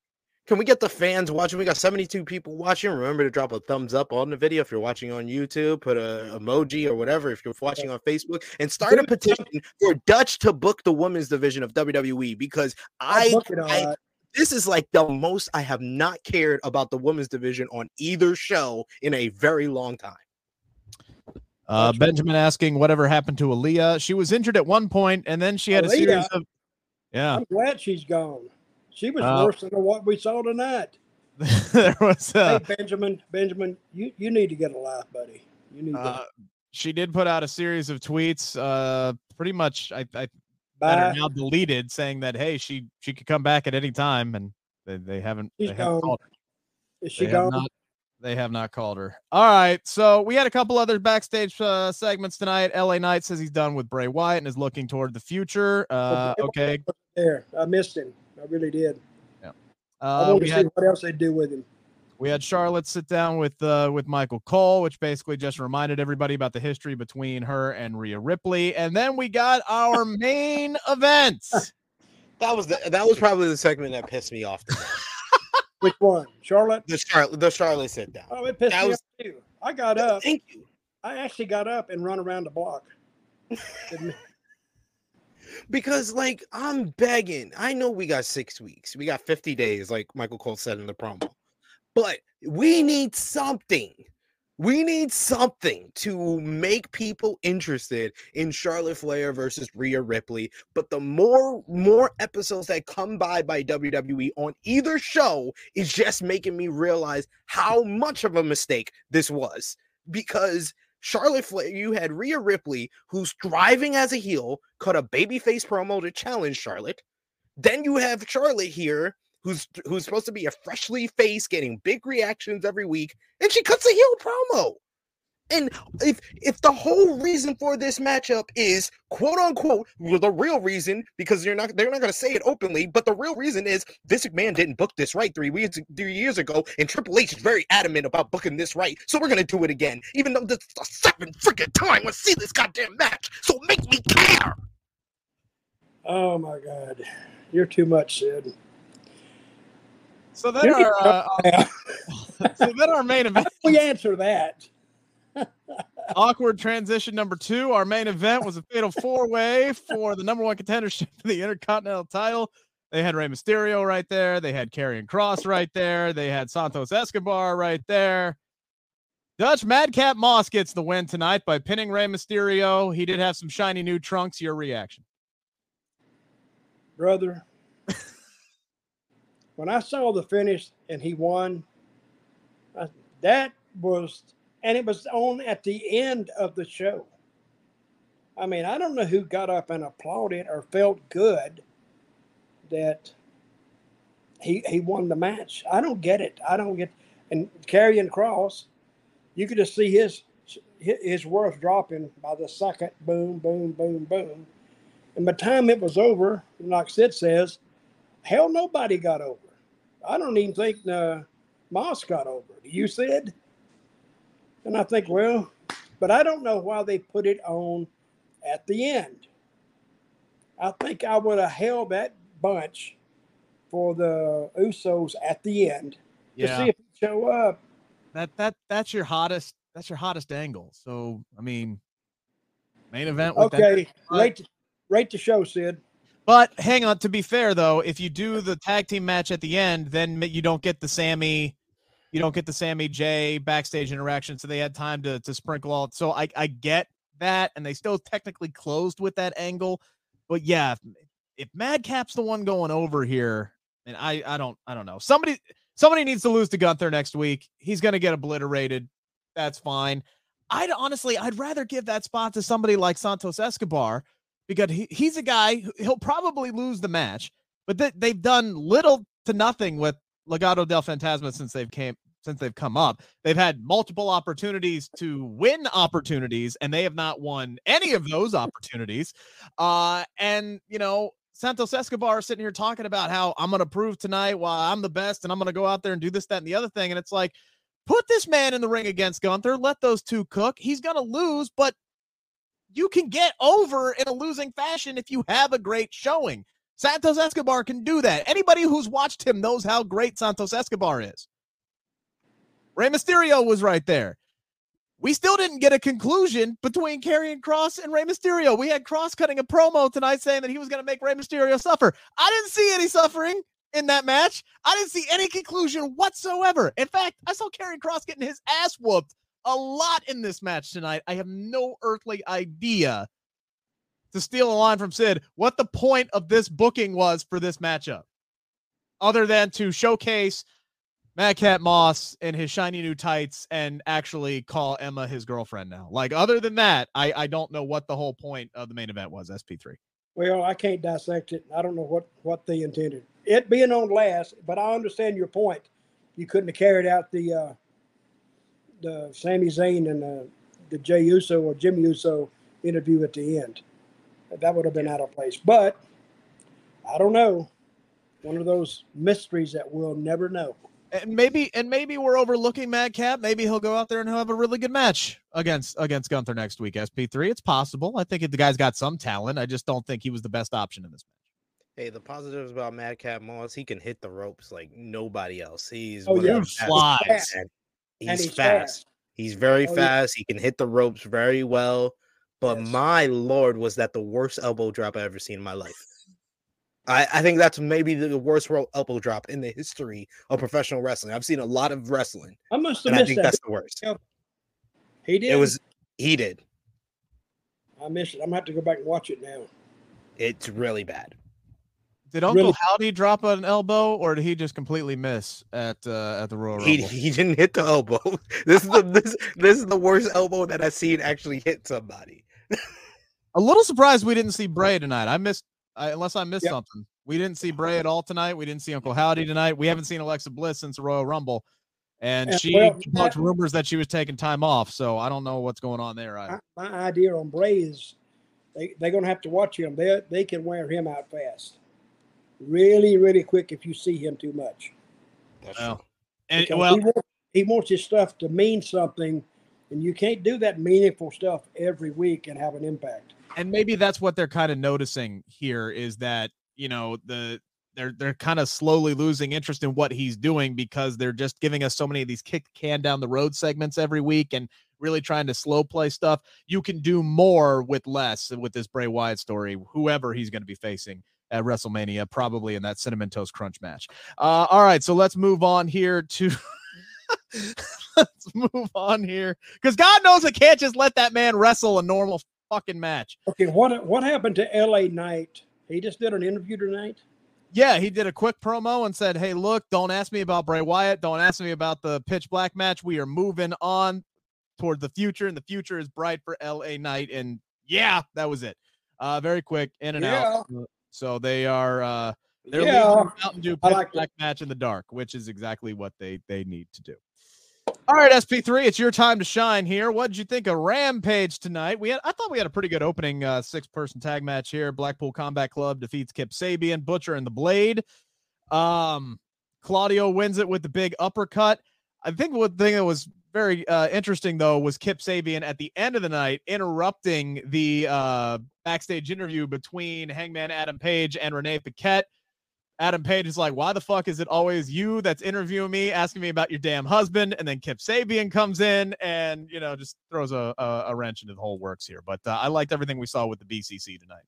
Can we get the fans watching? We got 72 people watching. Remember to drop a thumbs up on the video if you're watching on YouTube. Put a emoji or whatever if you're watching on Facebook, and start a petition for Dutch to book the women's division of WWE because I, I this is like the most I have not cared about the women's division on either show in a very long time. Uh, Benjamin asking whatever happened to Aaliyah. She was injured at one point, and then she had Aaliyah, a series of. Yeah, I'm glad she's gone. She was uh, worse than what we saw tonight. there was. Uh, hey, Benjamin, Benjamin, you you need to get a life, buddy. You need. Uh, she did put out a series of tweets. Uh, pretty much, I, I that are now deleted, saying that hey, she she could come back at any time, and they, they haven't. She's they haven't gone. Is she they gone? Not, they have not called her. All right. So we had a couple other backstage uh, segments tonight. LA Knight says he's done with Bray Wyatt and is looking toward the future. Uh, okay. There. I missed him. I really did. Yeah. Uh, I want to see had, what else they do with him. We had Charlotte sit down with uh, with Michael Cole, which basically just reminded everybody about the history between her and Rhea Ripley. And then we got our main event. That was the, that was probably the segment that pissed me off the most. Which one, Charlotte? The Charlotte, the Charlotte sit down. Oh, it pissed that me was, off too. I got up. Thank you. I actually got up and run around the block. because, like, I'm begging. I know we got six weeks. We got 50 days, like Michael Cole said in the promo. But we need something we need something to make people interested in Charlotte Flair versus Rhea Ripley. But the more more episodes that come by by WWE on either show is just making me realize how much of a mistake this was. Because Charlotte Flair, you had Rhea Ripley, who's driving as a heel, cut a babyface promo to challenge Charlotte. Then you have Charlotte here who's who's supposed to be a freshly face, getting big reactions every week, and she cuts a heel promo. And if if the whole reason for this matchup is quote unquote the real reason, because you're not they're not gonna say it openly, but the real reason is Vince McMahon didn't book this right three weeks three years ago, and Triple H is very adamant about booking this right. So we're gonna do it again, even though this is the second freaking time I see this goddamn match. So make me care. Oh my god. You're too much, Sid. So then our uh, so then our main event. we answer that? Awkward transition number two. Our main event was a fatal four way for the number one contendership for the Intercontinental title. They had Rey Mysterio right there. They had Karrion Kross right there. They had Santos Escobar right there. Dutch Madcap Moss gets the win tonight by pinning Rey Mysterio. He did have some shiny new trunks. Your reaction? Brother, when I saw the finish and he won, I, that was, and it was on at the end of the show. I mean, I don't know who got up and applauded or felt good that he he won the match. I don't get it. I don't get. And Karrion Kross, you could just see his his worth dropping by the second. Boom, boom, boom, boom. And by the time it was over, like Sid says, hell, nobody got over. I don't even think uh, Moss got over it. You said, and I think, well, but I don't know why they put it on at the end. I think I would have held that bunch for the Usos at the end yeah. to see if they show up. That that that's your hottest that's your hottest angle. So I mean, main event. okay, that, rate rate the show, Sid. But hang on, to be fair though, if you do the tag team match at the end, then you don't get the Sami, you don't get the Sami Jey backstage interaction. So they had time to to sprinkle all. So I I get that, and they still technically closed with that angle. But yeah, if, if Madcap's the one going over here, and I I don't I don't know somebody somebody needs to lose to Gunther next week. He's gonna get obliterated. That's fine. I'd honestly I'd rather give that spot to somebody like Santos Escobar because he, he's a guy he'll probably lose the match, but th- they've done little to nothing with Legado del Fantasma since they've came since they've come up. They've had multiple opportunities to win opportunities, and they have not won any of those opportunities. Uh, and you know, Santos Escobar sitting here talking about how I'm going to prove tonight why I'm the best, and I'm going to go out there and do this, that, and the other thing. And it's like, put this man in the ring against Gunther. Let those two cook. He's going to lose, but you can get over in a losing fashion if you have a great showing. Santos Escobar can do that. Anybody who's watched him knows how great Santos Escobar is. Rey Mysterio was right there. We still didn't get a conclusion between Karrion Kross and Rey Mysterio. We had Kross cutting a promo tonight saying that he was going to make Rey Mysterio suffer. I didn't see any suffering in that match. I didn't see any conclusion whatsoever. In fact, I saw Karrion Kross getting his ass whooped a lot in this match tonight. I have no earthly idea to steal a line from Sid what the point of this booking was for this matchup, other than to showcase Madcap Moss in his shiny new tights and actually call Emma his girlfriend now. Like, other than that, I, I don't know what the whole point of the main event was, SP3. Well, I can't dissect it. I don't know what, what they intended. It being on last, but I understand your point. You couldn't have carried out the uh, the Sami Zayn and uh, the Jey Uso or Jimmy Uso interview at the end. That would have been out of place. But I don't know. One of those mysteries that we'll never know. And maybe and maybe we're overlooking Madcap. Maybe he'll go out there and he'll have a really good match against against Gunther next week. SP3. It's possible. I think the guy's got some talent. I just don't think he was the best option in this match. Hey, the positives about Madcap Moss, he can hit the ropes like nobody else. He's oh, yeah. flies. He's, he's fast. fast. He's very oh, fast. Yeah. He can hit the ropes very well. But yes. my lord, was that the worst elbow drop I've ever seen in my life. I, I think that's maybe the worst elbow drop in the history of professional wrestling. I've seen a lot of wrestling. I must have and I think that. that's the worst. He did. It was he did. I missed it. I'm gonna have to go back and watch it now. It's really bad. Did Uncle really? Howdy drop an elbow, or did he just completely miss at uh, at the Royal Rumble? He, he didn't hit the elbow. This is the this this is the worst elbow that I've seen actually hit somebody. a little surprised we didn't see Bray tonight. I missed, I, unless I missed yep. something. We didn't see Bray at all tonight. We didn't see Uncle Howdy tonight. We haven't seen Alexa Bliss since the Royal Rumble, and, and she well, talked rumors that she was taking time off. So I don't know what's going on there. Either. My, my idea on Bray is they they're going to have to watch him. They they can wear him out fast really, really quick if you see him too much. Well, and well, he wants, he wants his stuff to mean something, and you can't do that meaningful stuff every week and have an impact. And maybe that's what they're kind of noticing here is that you know the they're they're kind of slowly losing interest in what he's doing because they're just giving us so many of these kick can down the road segments every week and really trying to slow play stuff. You can do more with less with this Bray Wyatt story, whoever he's going to be facing at WrestleMania, probably in that cinnamon toast crunch match. Uh, all right, so let's move on here to. let's move on here because God knows I can't just let that man wrestle a normal fucking match. Okay, what what happened to LA Knight? He just did an interview tonight. Yeah, he did a quick promo and said, "Hey, look, don't ask me about Bray Wyatt. Don't ask me about the Pitch Black match. We are moving on toward the future, and the future is bright for LA Knight." And yeah, that was it. Uh, very quick, in and yeah. out. So they are uh they're yeah, leaving Mountain Dew like Black match in the dark, which is exactly what they they need to do. All right, SP3, it's your time to shine here. What did you think of Rampage tonight? We had I thought we had a pretty good opening uh six-person tag match here. Blackpool Combat Club defeats Kip Sabian, Butcher and the Blade. Um Claudio wins it with the big uppercut. I think one thing that was very uh, interesting though was Kip Sabian at the end of the night interrupting the uh, backstage interview between Hangman Adam Page and Renee Paquette. Adam Page is like, "Why the fuck is it always you that's interviewing me, asking me about your damn husband?" And then Kip Sabian comes in and you know just throws a, a, a wrench into the whole works here. But uh, I liked everything we saw with the BCC tonight.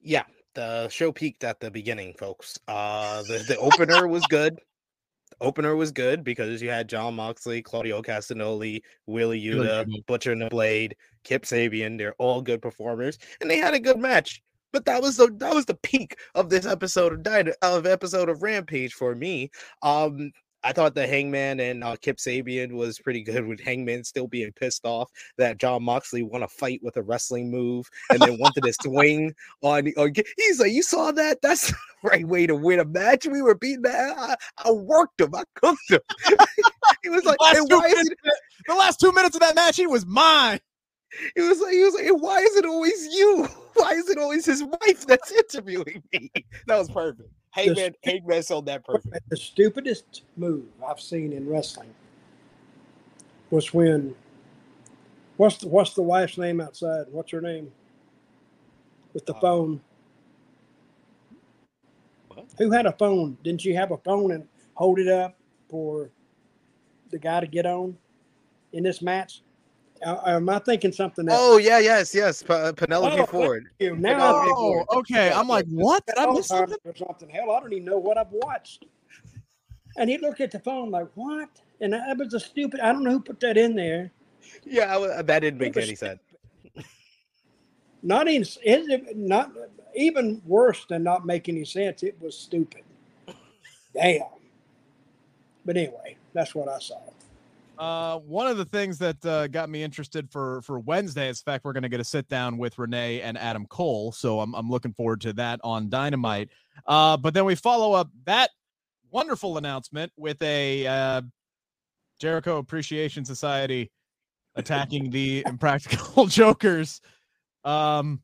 Yeah, the show peaked at the beginning, folks. Uh, the the opener was good. The opener was good because you had Jon Moxley, Claudio Castagnoli, Wheeler Yuta, Butcher and the Blade, Kip Sabian. They're all good performers, and they had a good match. But that was the that was the peak of this episode of Dyna, of episode of Rampage for me. Um, I thought the Hangman and uh, Kip Sabian was pretty good with Hangman still being pissed off that Jon Moxley won a fight with a wrestling move and then wanted to swing on, on. He's like, You saw that? That's the right way to win a match. We were beating that. I, I worked him, I cooked him. he was like, the last, minutes, the last two minutes of that match, he was mine. He was like, he was like, why is it always you? Why is it always his wife that's interviewing me? That was perfect. Hangman, the, Hangman sold that perfect. The stupidest move I've seen in wrestling was when what's the, what's the wife's name outside? What's her name? With the uh, phone. What? Who had a phone? Didn't you have a phone and hold it up for the guy to get on in this match? Uh, am I thinking something else? Oh yeah, yes, yes. P- uh, Penelope oh, Ford. Now, Penelope oh, Ford. okay. I'm like, what? Did I miss something? Or something? Hell, I don't even know what I've watched. And he looked at the phone like, what? And that was a stupid. I don't know who put that in there. Yeah, I, that didn't make any sense. Not even, not even worse than not make any sense. It was stupid. Damn. But anyway, that's what I saw. Uh, one of the things that uh, got me interested for for Wednesday is the fact we're going to get a sit down with Renee and Adam Cole, so I'm I'm looking forward to that on Dynamite. Uh, but then we follow up that wonderful announcement with a uh, Jericho Appreciation Society attacking the Impractical Jokers. Um,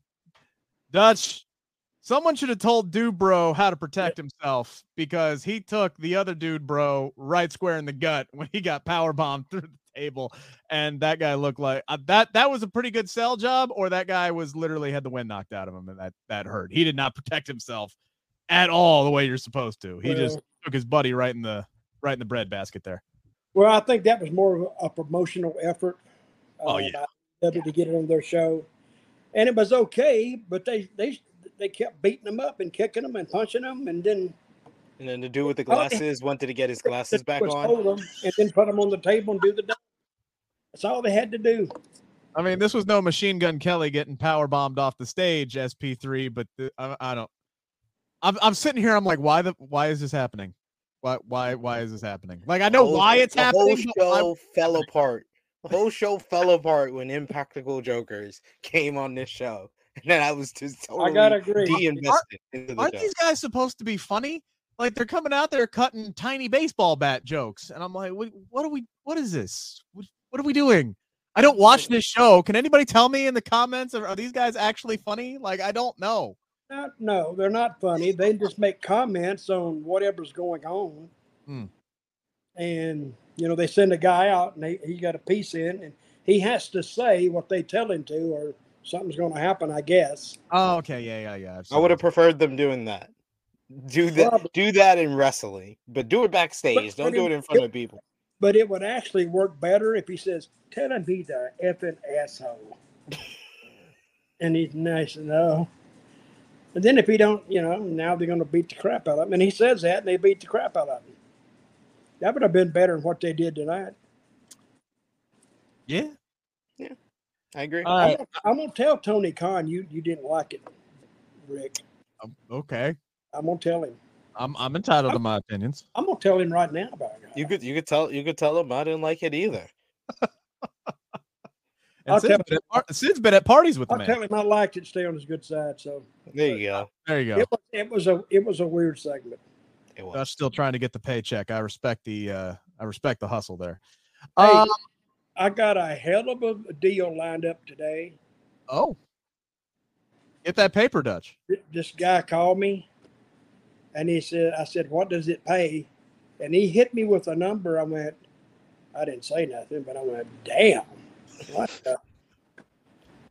Dutch, Someone should have told dude bro how to protect himself because he took the other dude bro right square in the gut when he got power bombed through the table, and that guy looked like uh, that. That was a pretty good sell job, or that guy was literally had the wind knocked out of him, and that that hurt. He did not protect himself at all the way you're supposed to. He well, just took his buddy right in the right in the bread basket there. Well, I think that was more of a promotional effort. Oh uh, yeah, to get it on their show, and it was okay, but they they they kept beating him up and kicking him and punching him, and then. And then the dude with the oh, glasses wanted to get his glasses back on. Them and then put them on the table and do the. That's all they had to do. I mean, this was no Machine Gun Kelly getting power bombed off the stage, SP3. But the, I, I, don't. I'm I'm sitting here. I'm like, why the why is this happening? Why why why is this happening? Like I know whole, why it's the happening. The whole show fell apart. The whole show fell apart when Impractical Jokers came on this show. And then I was just totally I gotta agree. de-invested into the Aren't show. these guys supposed to be funny? Like they're coming out there cutting tiny baseball bat jokes, and I'm like, what, what are we? What is this? What, what, are we doing? I don't watch this show. Can anybody tell me in the comments? Are, are these guys actually funny? Like I don't know. Not, no, they're not funny. They just make comments on whatever's going on, hmm. and you know they send a guy out and he, he got a piece in, and he has to say what they tell him to, or something's going to happen, I guess. Oh, okay, yeah, yeah, yeah. I would have preferred them doing that. Do that, well, do that in wrestling, but do it backstage. But, Don't do it in front it, of people. But it would actually work better if he says, "Tell him he's a effing asshole," and he's nice enough. And then if he don't, you know, now they're going to beat the crap out of him. And he says that, and they beat the crap out of him. That would have been better than what they did tonight. Yeah, I agree. I'm, gonna, I'm, gonna tell Tony Khan you you didn't like it, Rick. Um, okay. I'm gonna tell him. I'm I'm entitled I'm, to my opinions. I'm gonna tell him right now about it. You could you could tell you could tell him I didn't like it either. and Sid's been, at, Sid's been at parties with I'll man. tell him I liked it. Stay on his good side. So there you go. There you go. It was, it was a it was a weird segment. It was. I'm still trying to get the paycheck. I respect the uh I respect the hustle there. Hey, um, I got a hell of a deal lined up today. Oh, get that paper, Dutch. This guy called me, and he said, "I said, what does it pay?" And he hit me with a number. I went, I didn't say nothing, but I went, "Damn!" What the?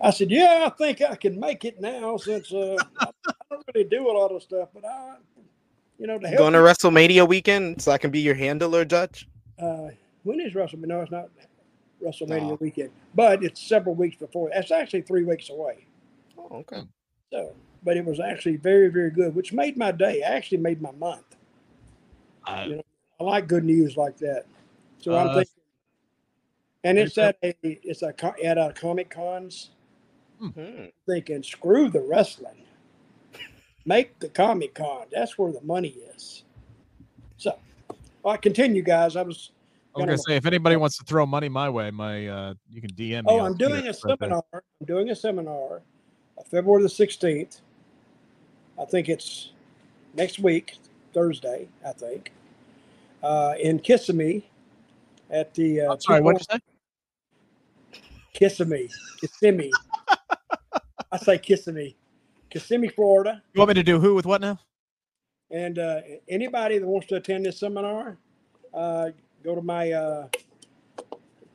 I said, "Yeah, I think I can make it now since uh, I don't really do a lot of stuff, but I, you know, to help going to WrestleMania weekend so I can be your handler, Dutch." Uh, when is WrestleMania? No, it's not. WrestleMania oh. weekend, but it's several weeks before. That's actually three weeks away. Oh, okay. So but it was actually very, very good, which made my day. I Actually, made my month. Uh, You know, I like good news like that. So I'm Uh, thinking, and it's and at a it's a at a comic cons. Hmm. Thinking, screw the wrestling, make the comic con. That's where the money is. So, all right, continue, guys. I was I was gonna say if anybody wants to throw money my way, my uh, you can DM me. Oh, I'm doing a there. seminar. I'm doing a seminar, uh, February the 16th. I think it's next week, Thursday. I think, uh, in Kissimmee, at the. Uh, I'm sorry, what'd you say? Kissimmee, Kissimmee. I say Kissimmee, Kissimmee, Florida. You want me to do who with what now? And uh, anybody that wants to attend this seminar, uh, go to my, uh,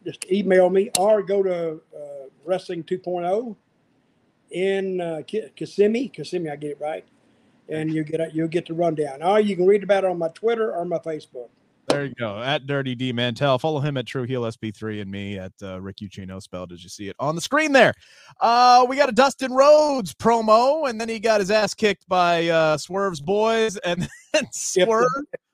just email me or go to uh, Wrestling 2.0 in uh, Ki- Kissimmee. Kissimmee, I get it right. And you get a, you'll get the rundown. Or you can read about it on my Twitter or my Facebook. There you go. At Dirty D Mantell. Follow him at True Heel SP3 and me at uh, Rick Ucchino spelled as you see it on the screen there. Uh, we got a Dustin Rhodes promo, and then he got his ass kicked by uh, Swerve's boys, and then Swerve.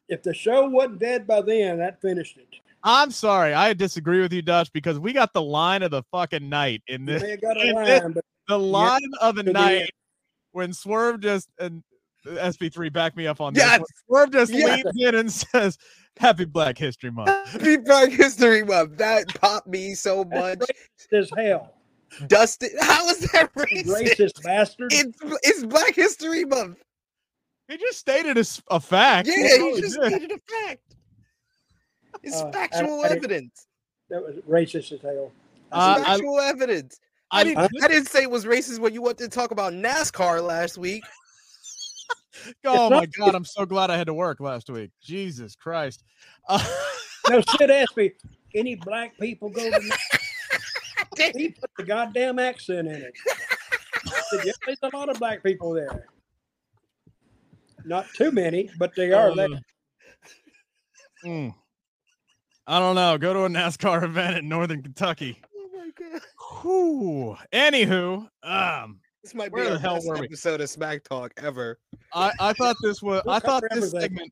If the show wasn't dead by then, that finished it. I'm sorry, I disagree with you, Dutch, because we got the line of the fucking night in this. may got a in this- line, but The line of the to the night when Swerve just and SP3 back me up on this. Yes. Swerve just Yes. leans in and says, "Happy Black History Month." Happy Black History Month. That popped me so much. as hell. Dustin, how is that racist? Racist bastard. It's it's Black History Month. He just stated a fact. Yeah, he he just did. stated a fact. It's Uh, factual I didn't- evidence. that was racist as hell. Uh, It's I- factual evidence. I, I- didn't. I didn't say it was racist when you wanted to talk about NASCAR last week. Oh It's my not- god, I'm so glad I had to work last week. Jesus Christ. Uh, No, Sid asked me, any black people go to He put the goddamn accent in it. I said, yeah, there's a lot of black people there. Not too many, but they are there. uh, mm. I don't know. Go to a NASCAR event in Northern Kentucky. Oh my god! Whew. Anywho, um, This might be the the hell best were we? episode of Smack Talk ever. I, I thought this was We'll I thought this segment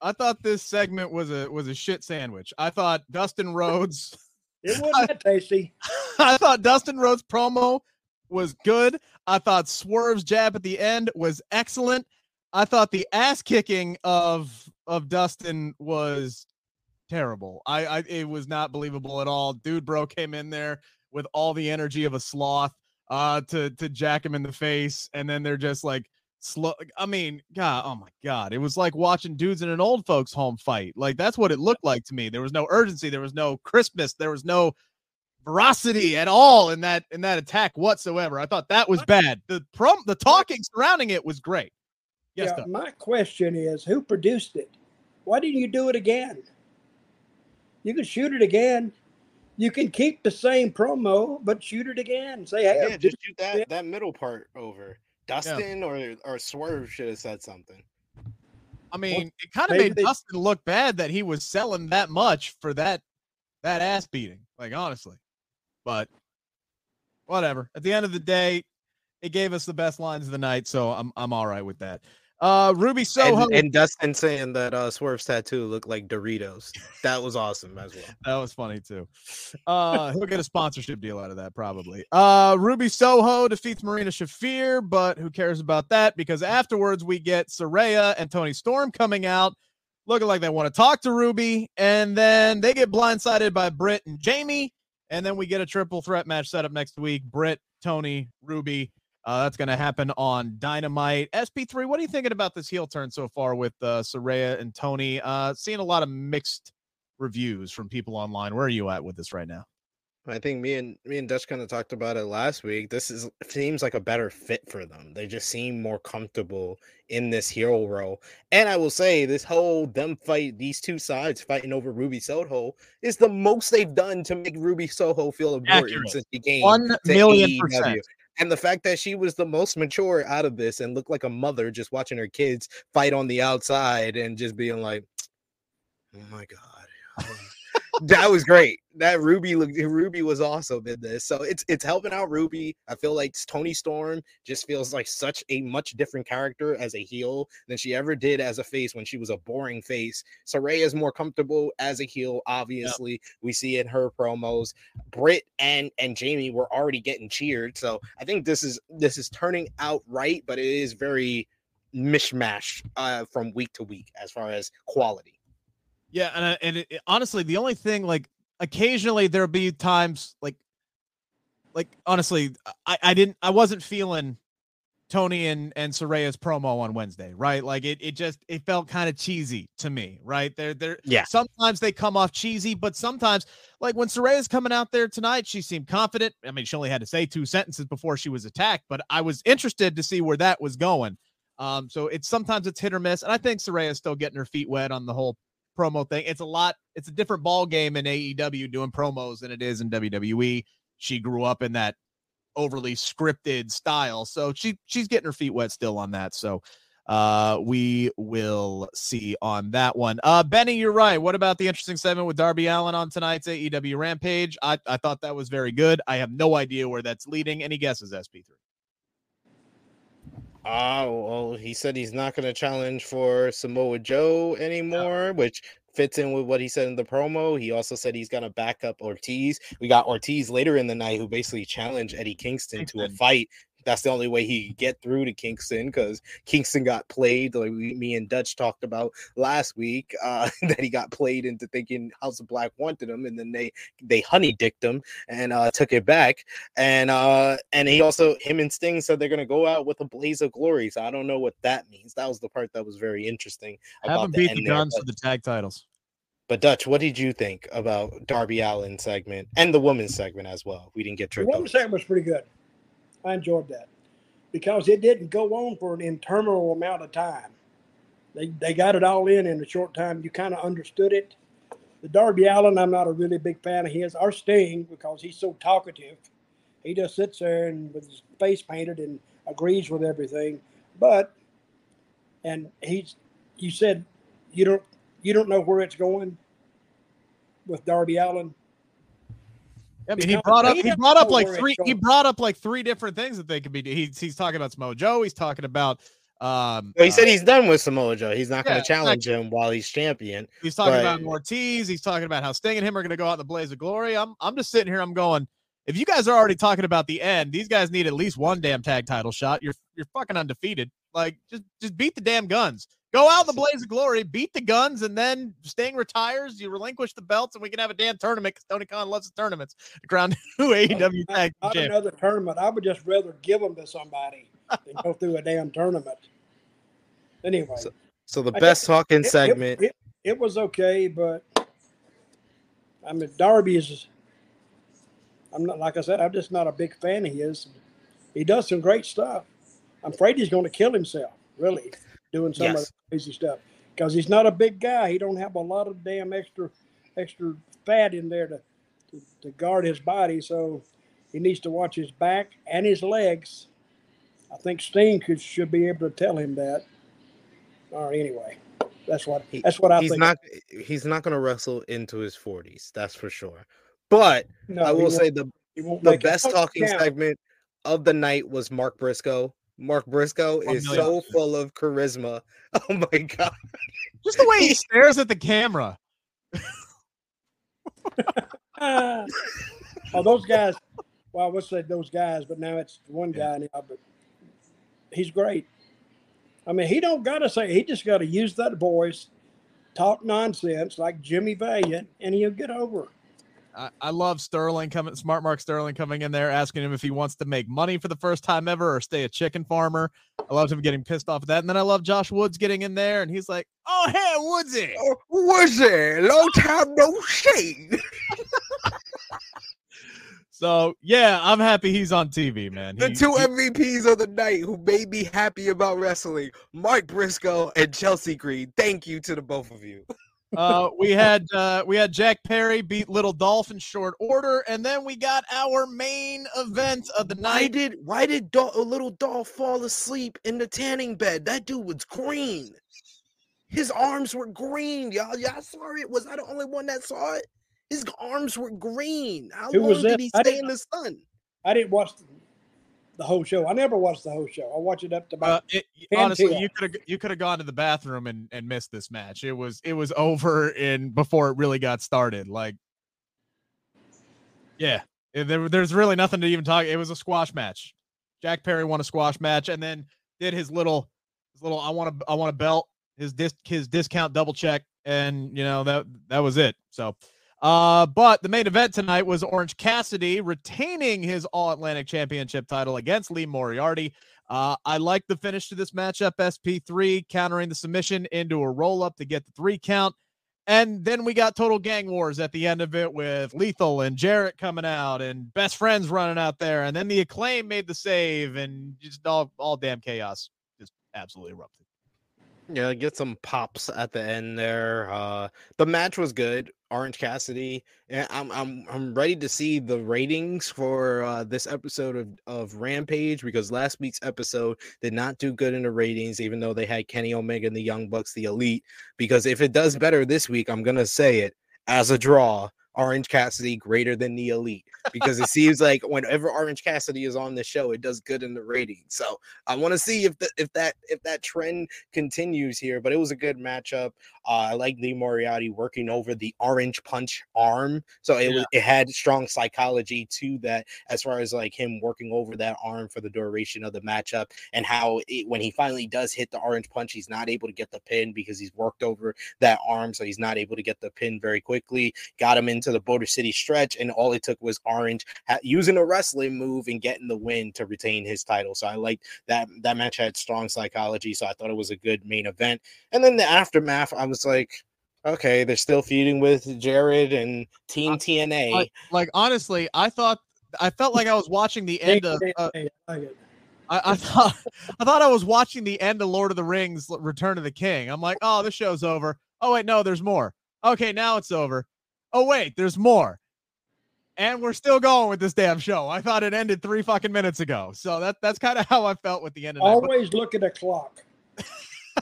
I thought this segment was a was a shit sandwich. I thought Dustin Rhodes It wasn't that tasty. I thought Dustin Rhodes promo was good. I thought Swerve's jab at the end was excellent. I thought the ass kicking of of Dustin was terrible. I, I it was not believable at all. Dude bro came in there with all the energy of a sloth uh to to jack him in the face and then they're just like slow I mean, god, oh my god. It was like watching dudes in an old folks home fight. Like that's what it looked like to me. There was no urgency, there was no crispness, there was no veracity at all in that in that attack whatsoever. I thought that was bad. The prom the talking surrounding it was great. Yes, yeah, my question is who produced it? Why didn't you do it again? You can shoot it again. You can keep the same promo, but shoot it again. Say, hey, Yeah, just shoot that that middle part over. Dustin or or Swerve should have said something. I mean, it kind of made they- Dustin look bad that he was selling that much for that that ass beating. Like honestly, but whatever. At the end of the day, it gave us the best lines of the night, so I'm I'm all right with that. Uh, Ruby Soho. And, and Dustin saying that uh, Swerve's tattoo looked like Doritos. That was awesome as well. That was funny too. Uh, he'll get a sponsorship deal out of that probably. Uh, Ruby Soho defeats Marina Shafir, but who cares about that? Because afterwards we get Saraya and Toni Storm coming out, looking like they want to talk to Ruby, and then they get blindsided by Britt and Jamie, and then we get a triple threat match set up next week: Britt, Toni, Ruby. Uh, that's going to happen on Dynamite. SP3, what are you thinking about this heel turn so far with uh, Saraya and Toni? Uh, seeing a lot of mixed reviews from people online. Where are you at with this right now? I think me and me and Dutch kind of talked about it last week. This is seems like a better fit for them. They just seem more comfortable in this hero role. And I will say, this whole them fight, these two sides fighting over Ruby Soho is the most they've done to make Ruby Soho feel important Accurate. since she came. One million percent. And the fact that she was the most mature out of this and looked like a mother just watching her kids fight on the outside and just being like, oh my God. Oh that was great. That Ruby looked Ruby was awesome in this. So it's it's helping out Ruby. I feel like Toni Storm just feels like such a much different character as a heel than she ever did as a face when she was a boring face. Saraya is more comfortable as a heel, obviously. Yep. We see in her promos. Britt and and Jamie were already getting cheered. So I think this is this is turning out right, but it is very mishmash uh, from week to week as far as quality. Yeah, and and it, honestly, the only thing like occasionally there'll be times like like honestly, I I didn't I wasn't feeling Toni and and Saraya's promo on Wednesday, right? Like it it just it felt kind of cheesy to me, right? They're they're yeah. Sometimes they come off cheesy, but sometimes like when Saraya's coming out there tonight, she seemed confident. I mean, she only had to say two sentences before she was attacked, but I was interested to see where that was going. Um, so it's sometimes it's hit or miss, and I think Saraya's still getting her feet wet on the whole promo thing. It's a lot. It's a different ball game in AEW doing promos than it is in WWE. She grew up in that overly scripted style, so she she's getting her feet wet still on that. So uh we will see on that one uh benny you're right what about the interesting segment with darby allin on tonight's aew rampage i i thought that was very good i have no idea where that's leading any guesses sp3 Oh, well, he said he's not going to challenge for Samoa Joe anymore, which fits in with what he said in the promo. He also said he's going to back up Ortiz. We got Ortiz later in the night who basically challenged Eddie Kingston. to a fight that's the only way he could get through to Kingston because Kingston got played like we, me and Dutch talked about last week uh, that he got played into thinking House of Black wanted him and then they they honey dicked him and uh, took it back and uh, and he also him and Sting said they're gonna go out with a blaze of glory so I don't know what that means that was the part that was very interesting. Haven't beat the guns for the tag titles. But Dutch, what did you think about Darby Allin segment and the women's segment as well? We didn't get tripped. The women's segment was pretty good. I enjoyed that because it didn't go on for an interminable amount of time. They, they got it all in in a short time. You kind of understood it. The Darby Allin, I'm not a really big fan of his. Our Sting, because he's so talkative, he just sits there and with his face painted and agrees with everything. But, and he's, you said you don't you don't know where it's going with Darby Allin. I mean, he brought up he brought up like three he brought up like three different things that they could be. He's he's talking about Samoa Joe. He's talking about. Um, well, he uh, said he's done with Samoa Joe. He's not yeah, going to challenge exactly. him while he's champion. He's talking but... about Ortiz. He's talking about how Sting and him are going to go out in the blaze of glory. I'm I'm just sitting here. I'm going. If you guys are already talking about the end, these guys need at least one damn tag title shot. You're you're fucking undefeated. Like just just beat the damn guns. Go out in the blaze of glory, beat the guns, and then Sting retires. You relinquish the belts, and we can have a damn tournament because Tony Khan loves the tournaments to crown new AEW tag Not another tournament. I would just rather give them to somebody than go through a damn tournament. Anyway, so, so the best talking it, segment. It, it, it, was okay, but I mean Darby is. I'm not like I said. I'm just not a big fan of his. He does some great stuff. I'm afraid he's going to kill himself. Really doing some yes. of the crazy stuff because he's not a big guy. He don't have a lot of damn extra extra fat in there to, to, to guard his body. So he needs to watch his back and his legs. I think Sting could, should be able to tell him that. Or anyway, that's what that's what I he's think. not he's not going to wrestle into his forties. That's for sure. But no, I will say the the best talking segment of the night was Mark Briscoe Mark Briscoe is so full of charisma. Oh my god! Just the way he stares at the camera. oh, those guys. Well, I would say those guys, but now it's one guy now. But he's great. I mean, he don't got to say. He just got to use that voice, talk nonsense like Jimmy Valiant, and he'll get over. I, I love Sterling coming, smart Mark Sterling coming in there, asking him if he wants to make money for the first time ever or stay a chicken farmer. I loved him getting pissed off at that. And then I love Josh Woods getting in there and he's like, Oh, hey, Woodsy. Oh, Woodsy, long time no see. so, yeah, I'm happy he's on TV, man. The two he, MVPs of the night who made me happy about wrestling Mike Briscoe and Chelsea Green. Thank you to the both of you. Uh, we had uh, we had Jack Perry beat Little Dolph in short order, and then we got our main event of the night. Why did why did Dol- Little Dolph fall asleep in the tanning bed? That dude was green. His arms were green, y'all. Y'all saw it. Was I the only one that saw it? His arms were green. How Who long was did he stay in the sun? I didn't watch the, whole show. I never watched the whole show. I watched it up to Uh, about. it, honestly, you could have you could have gone to the bathroom and, and missed this match. It was it was over in before it really got started. Like, yeah, it- there, there's really nothing to even talk. It was a squash match. Jack Perry won a squash match and then did his little his little I want to I want a belt his dis his discount double check and you know that that was it. So. Uh, but the main event tonight was Orange Cassidy retaining his All Atlantic Championship title against Lee Moriarty. Uh, I like the finish to this matchup. SP3 countering the submission into a roll up to get the three count. And then we got total gang wars at the end of it with Lethal and Jarrett coming out and best friends running out there. And then the acclaim made the save and just all, all damn chaos just absolutely erupted. Yeah, get some pops at the end there. Uh the match was good. Orange Cassidy. And I'm I'm I'm ready to see the ratings for uh this episode of, of Rampage because last week's episode did not do good in the ratings, even though they had Kenny Omega and the Young Bucks, the elite. Because if it does better this week, I'm gonna say it as a draw. Orange Cassidy greater than the elite because it seems like whenever Orange Cassidy is on the show, it does good in the ratings. So I want to see if the, if that if that trend continues here. But it was a good matchup. Uh, I like Lee Moriarty working over the orange punch arm, so it was it had strong psychology to that as far as like him working over that arm for the duration of the matchup and how it, when he finally does hit the orange punch, he's not able to get the pin because he's worked over that arm, so he's not able to get the pin very quickly. Got him into the Border City stretch, and all it took was Orange ha- using a wrestling move and getting the win to retain his title. So I liked that that match had strong psychology, so I thought it was a good main event. And then the aftermath, I was like, okay, they're still feuding with Jarrett and Team TNA. Like, like honestly, I thought I felt like I was watching the end of. Uh, I. I, I thought I thought I was watching the end of Lord of the Rings: Return of the King. I'm like, oh, this show's over. Oh wait, no, there's more. Okay, now it's over. Oh wait, there's more. And we're still going with this damn show. I thought it ended three fucking minutes ago. So that that's kind of how I felt with the end of that. But- Always look at a clock.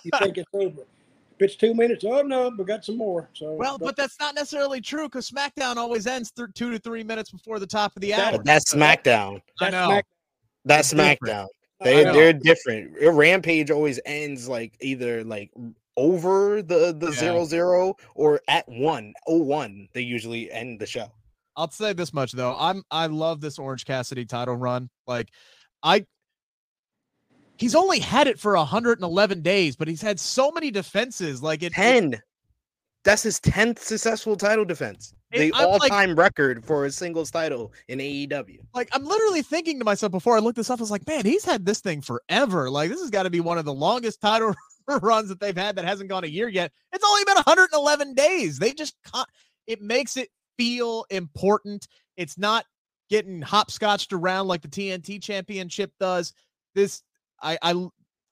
you think it's over. If it's two minutes, oh no, we got some more. So Well, but that's not necessarily true because SmackDown always ends th- two to three minutes before the top of the hour. But that's SmackDown. I that's know. Smack- That's It's different. SmackDown. They they're different. Rampage always ends like either like over the the Yeah. zero zero or at one oh one. They usually end the show. I'll say this much though. I'm I love this Orange Cassidy title run. Like I he's only had it for 111 days, but he's had so many defenses. Like it, it- Ten. That's his tenth successful title defense. The I'm like- all-time record for a singles title in AEW. like I'm literally thinking to myself before I looked this up, I was like, man, he's had this thing forever. Like this has got to be one of the longest title runs that they've had that hasn't gone a year yet. It's only been 111 days. They just con- it makes it feel important. It's not getting hopscotched around like the TNT championship does. This I I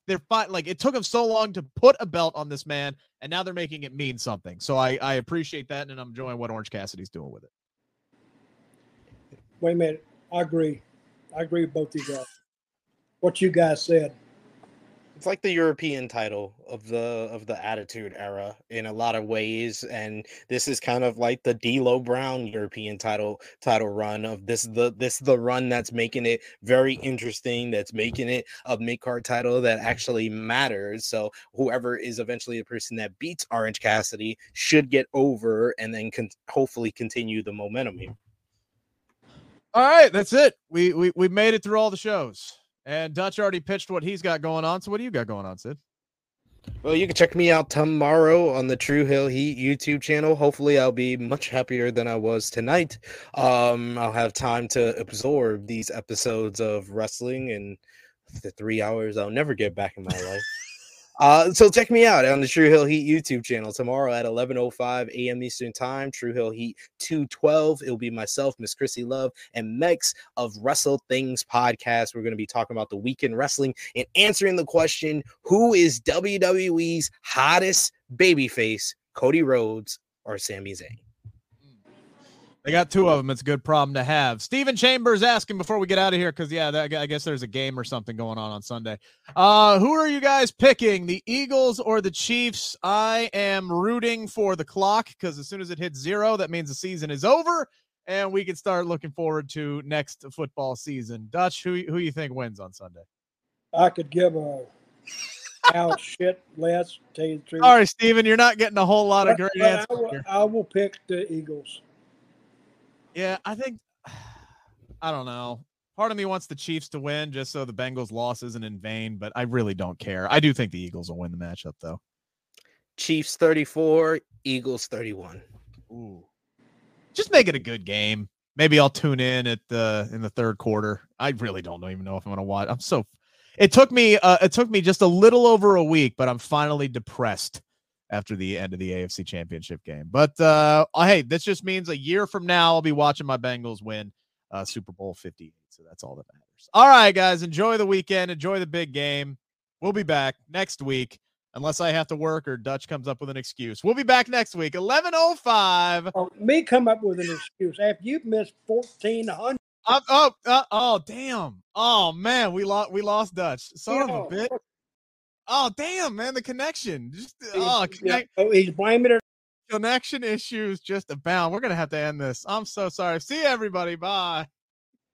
they're fine. Like it took them so long to put a belt on this man, and now they're making it mean something. So I I appreciate that, and I'm enjoying what Orange Cassidy's doing with it. Wait a minute. I agree. I agree with both of you guys. What you guys said. It's like the European title of the of the Attitude Era in a lot of ways, and this is kind of like the D'Lo Brown European title title run of this the this the run that's making it very interesting. That's making it a mid card title that actually matters. So whoever is eventually the person that beats Orange Cassidy should get over, and then con- hopefully continue the momentum here. All right, that's it. We we we made it through all the shows. And Dutch already pitched what he's got going on. So what do you got going on, Sid? Well, you can check me out tomorrow on the True Hill Heat YouTube channel. Hopefully, I'll be much happier than I was tonight. Um, I'll have time to absorb these episodes of wrestling and the three hours I'll never get back in my life. Uh, so check me out on the True Hill Heat YouTube channel tomorrow at 11:05 a.m. Eastern Time. True Hill Heat 212. It'll be myself, Miss Chrissy Love, and Mex of Wrestle Things podcast. We're going to be talking about the weekend wrestling and answering the question: Who is WWE's hottest babyface, Cody Rhodes or Sami Zayn? They got two of them. It's a good problem to have. Stephen Chambers asking before we get out of here because yeah, that, I guess there's a game or something going on on Sunday. Uh, who are you guys picking, the Eagles or the Chiefs? I am rooting for the clock because as soon as it hits zero, that means the season is over and we can start looking forward to next football season. Dutch, who who you think wins on Sunday? I could give a out shit less. Tell you the truth. All right, Steven, you're not getting a whole lot of great But I answers will, here. I will pick the Eagles. Yeah, I think I don't know. Part of me wants the Chiefs to win just so the Bengals' loss isn't in vain, but I really don't care. I do think the Eagles will win the matchup though. Chiefs 34, Eagles 31. Ooh. Just make it a good game. Maybe I'll tune in at the in the third quarter. I really don't even know if I'm gonna watch. I'm so it took me uh it took me just a little over a week, but I'm finally depressed after the end of the AFC championship game. But uh hey, this just means a year from now I'll be watching my Bengals win uh Super Bowl 58. So that's all that matters. All right, guys, enjoy the weekend, enjoy the big game. We'll be back next week. Unless I have to work or Dutch comes up with an excuse. We'll be back next week, 1105. Oh, me come up with an excuse after you've missed fourteen hundred. Uh, oh, uh, oh, damn! Oh man, we lost. We lost Dutch. Son of a bit. Oh damn, man, the connection. Just uh, oh, connect, oh, he's blaming it. connection issues just abound. We're gonna have to end this. I'm so sorry. See you, everybody. Bye.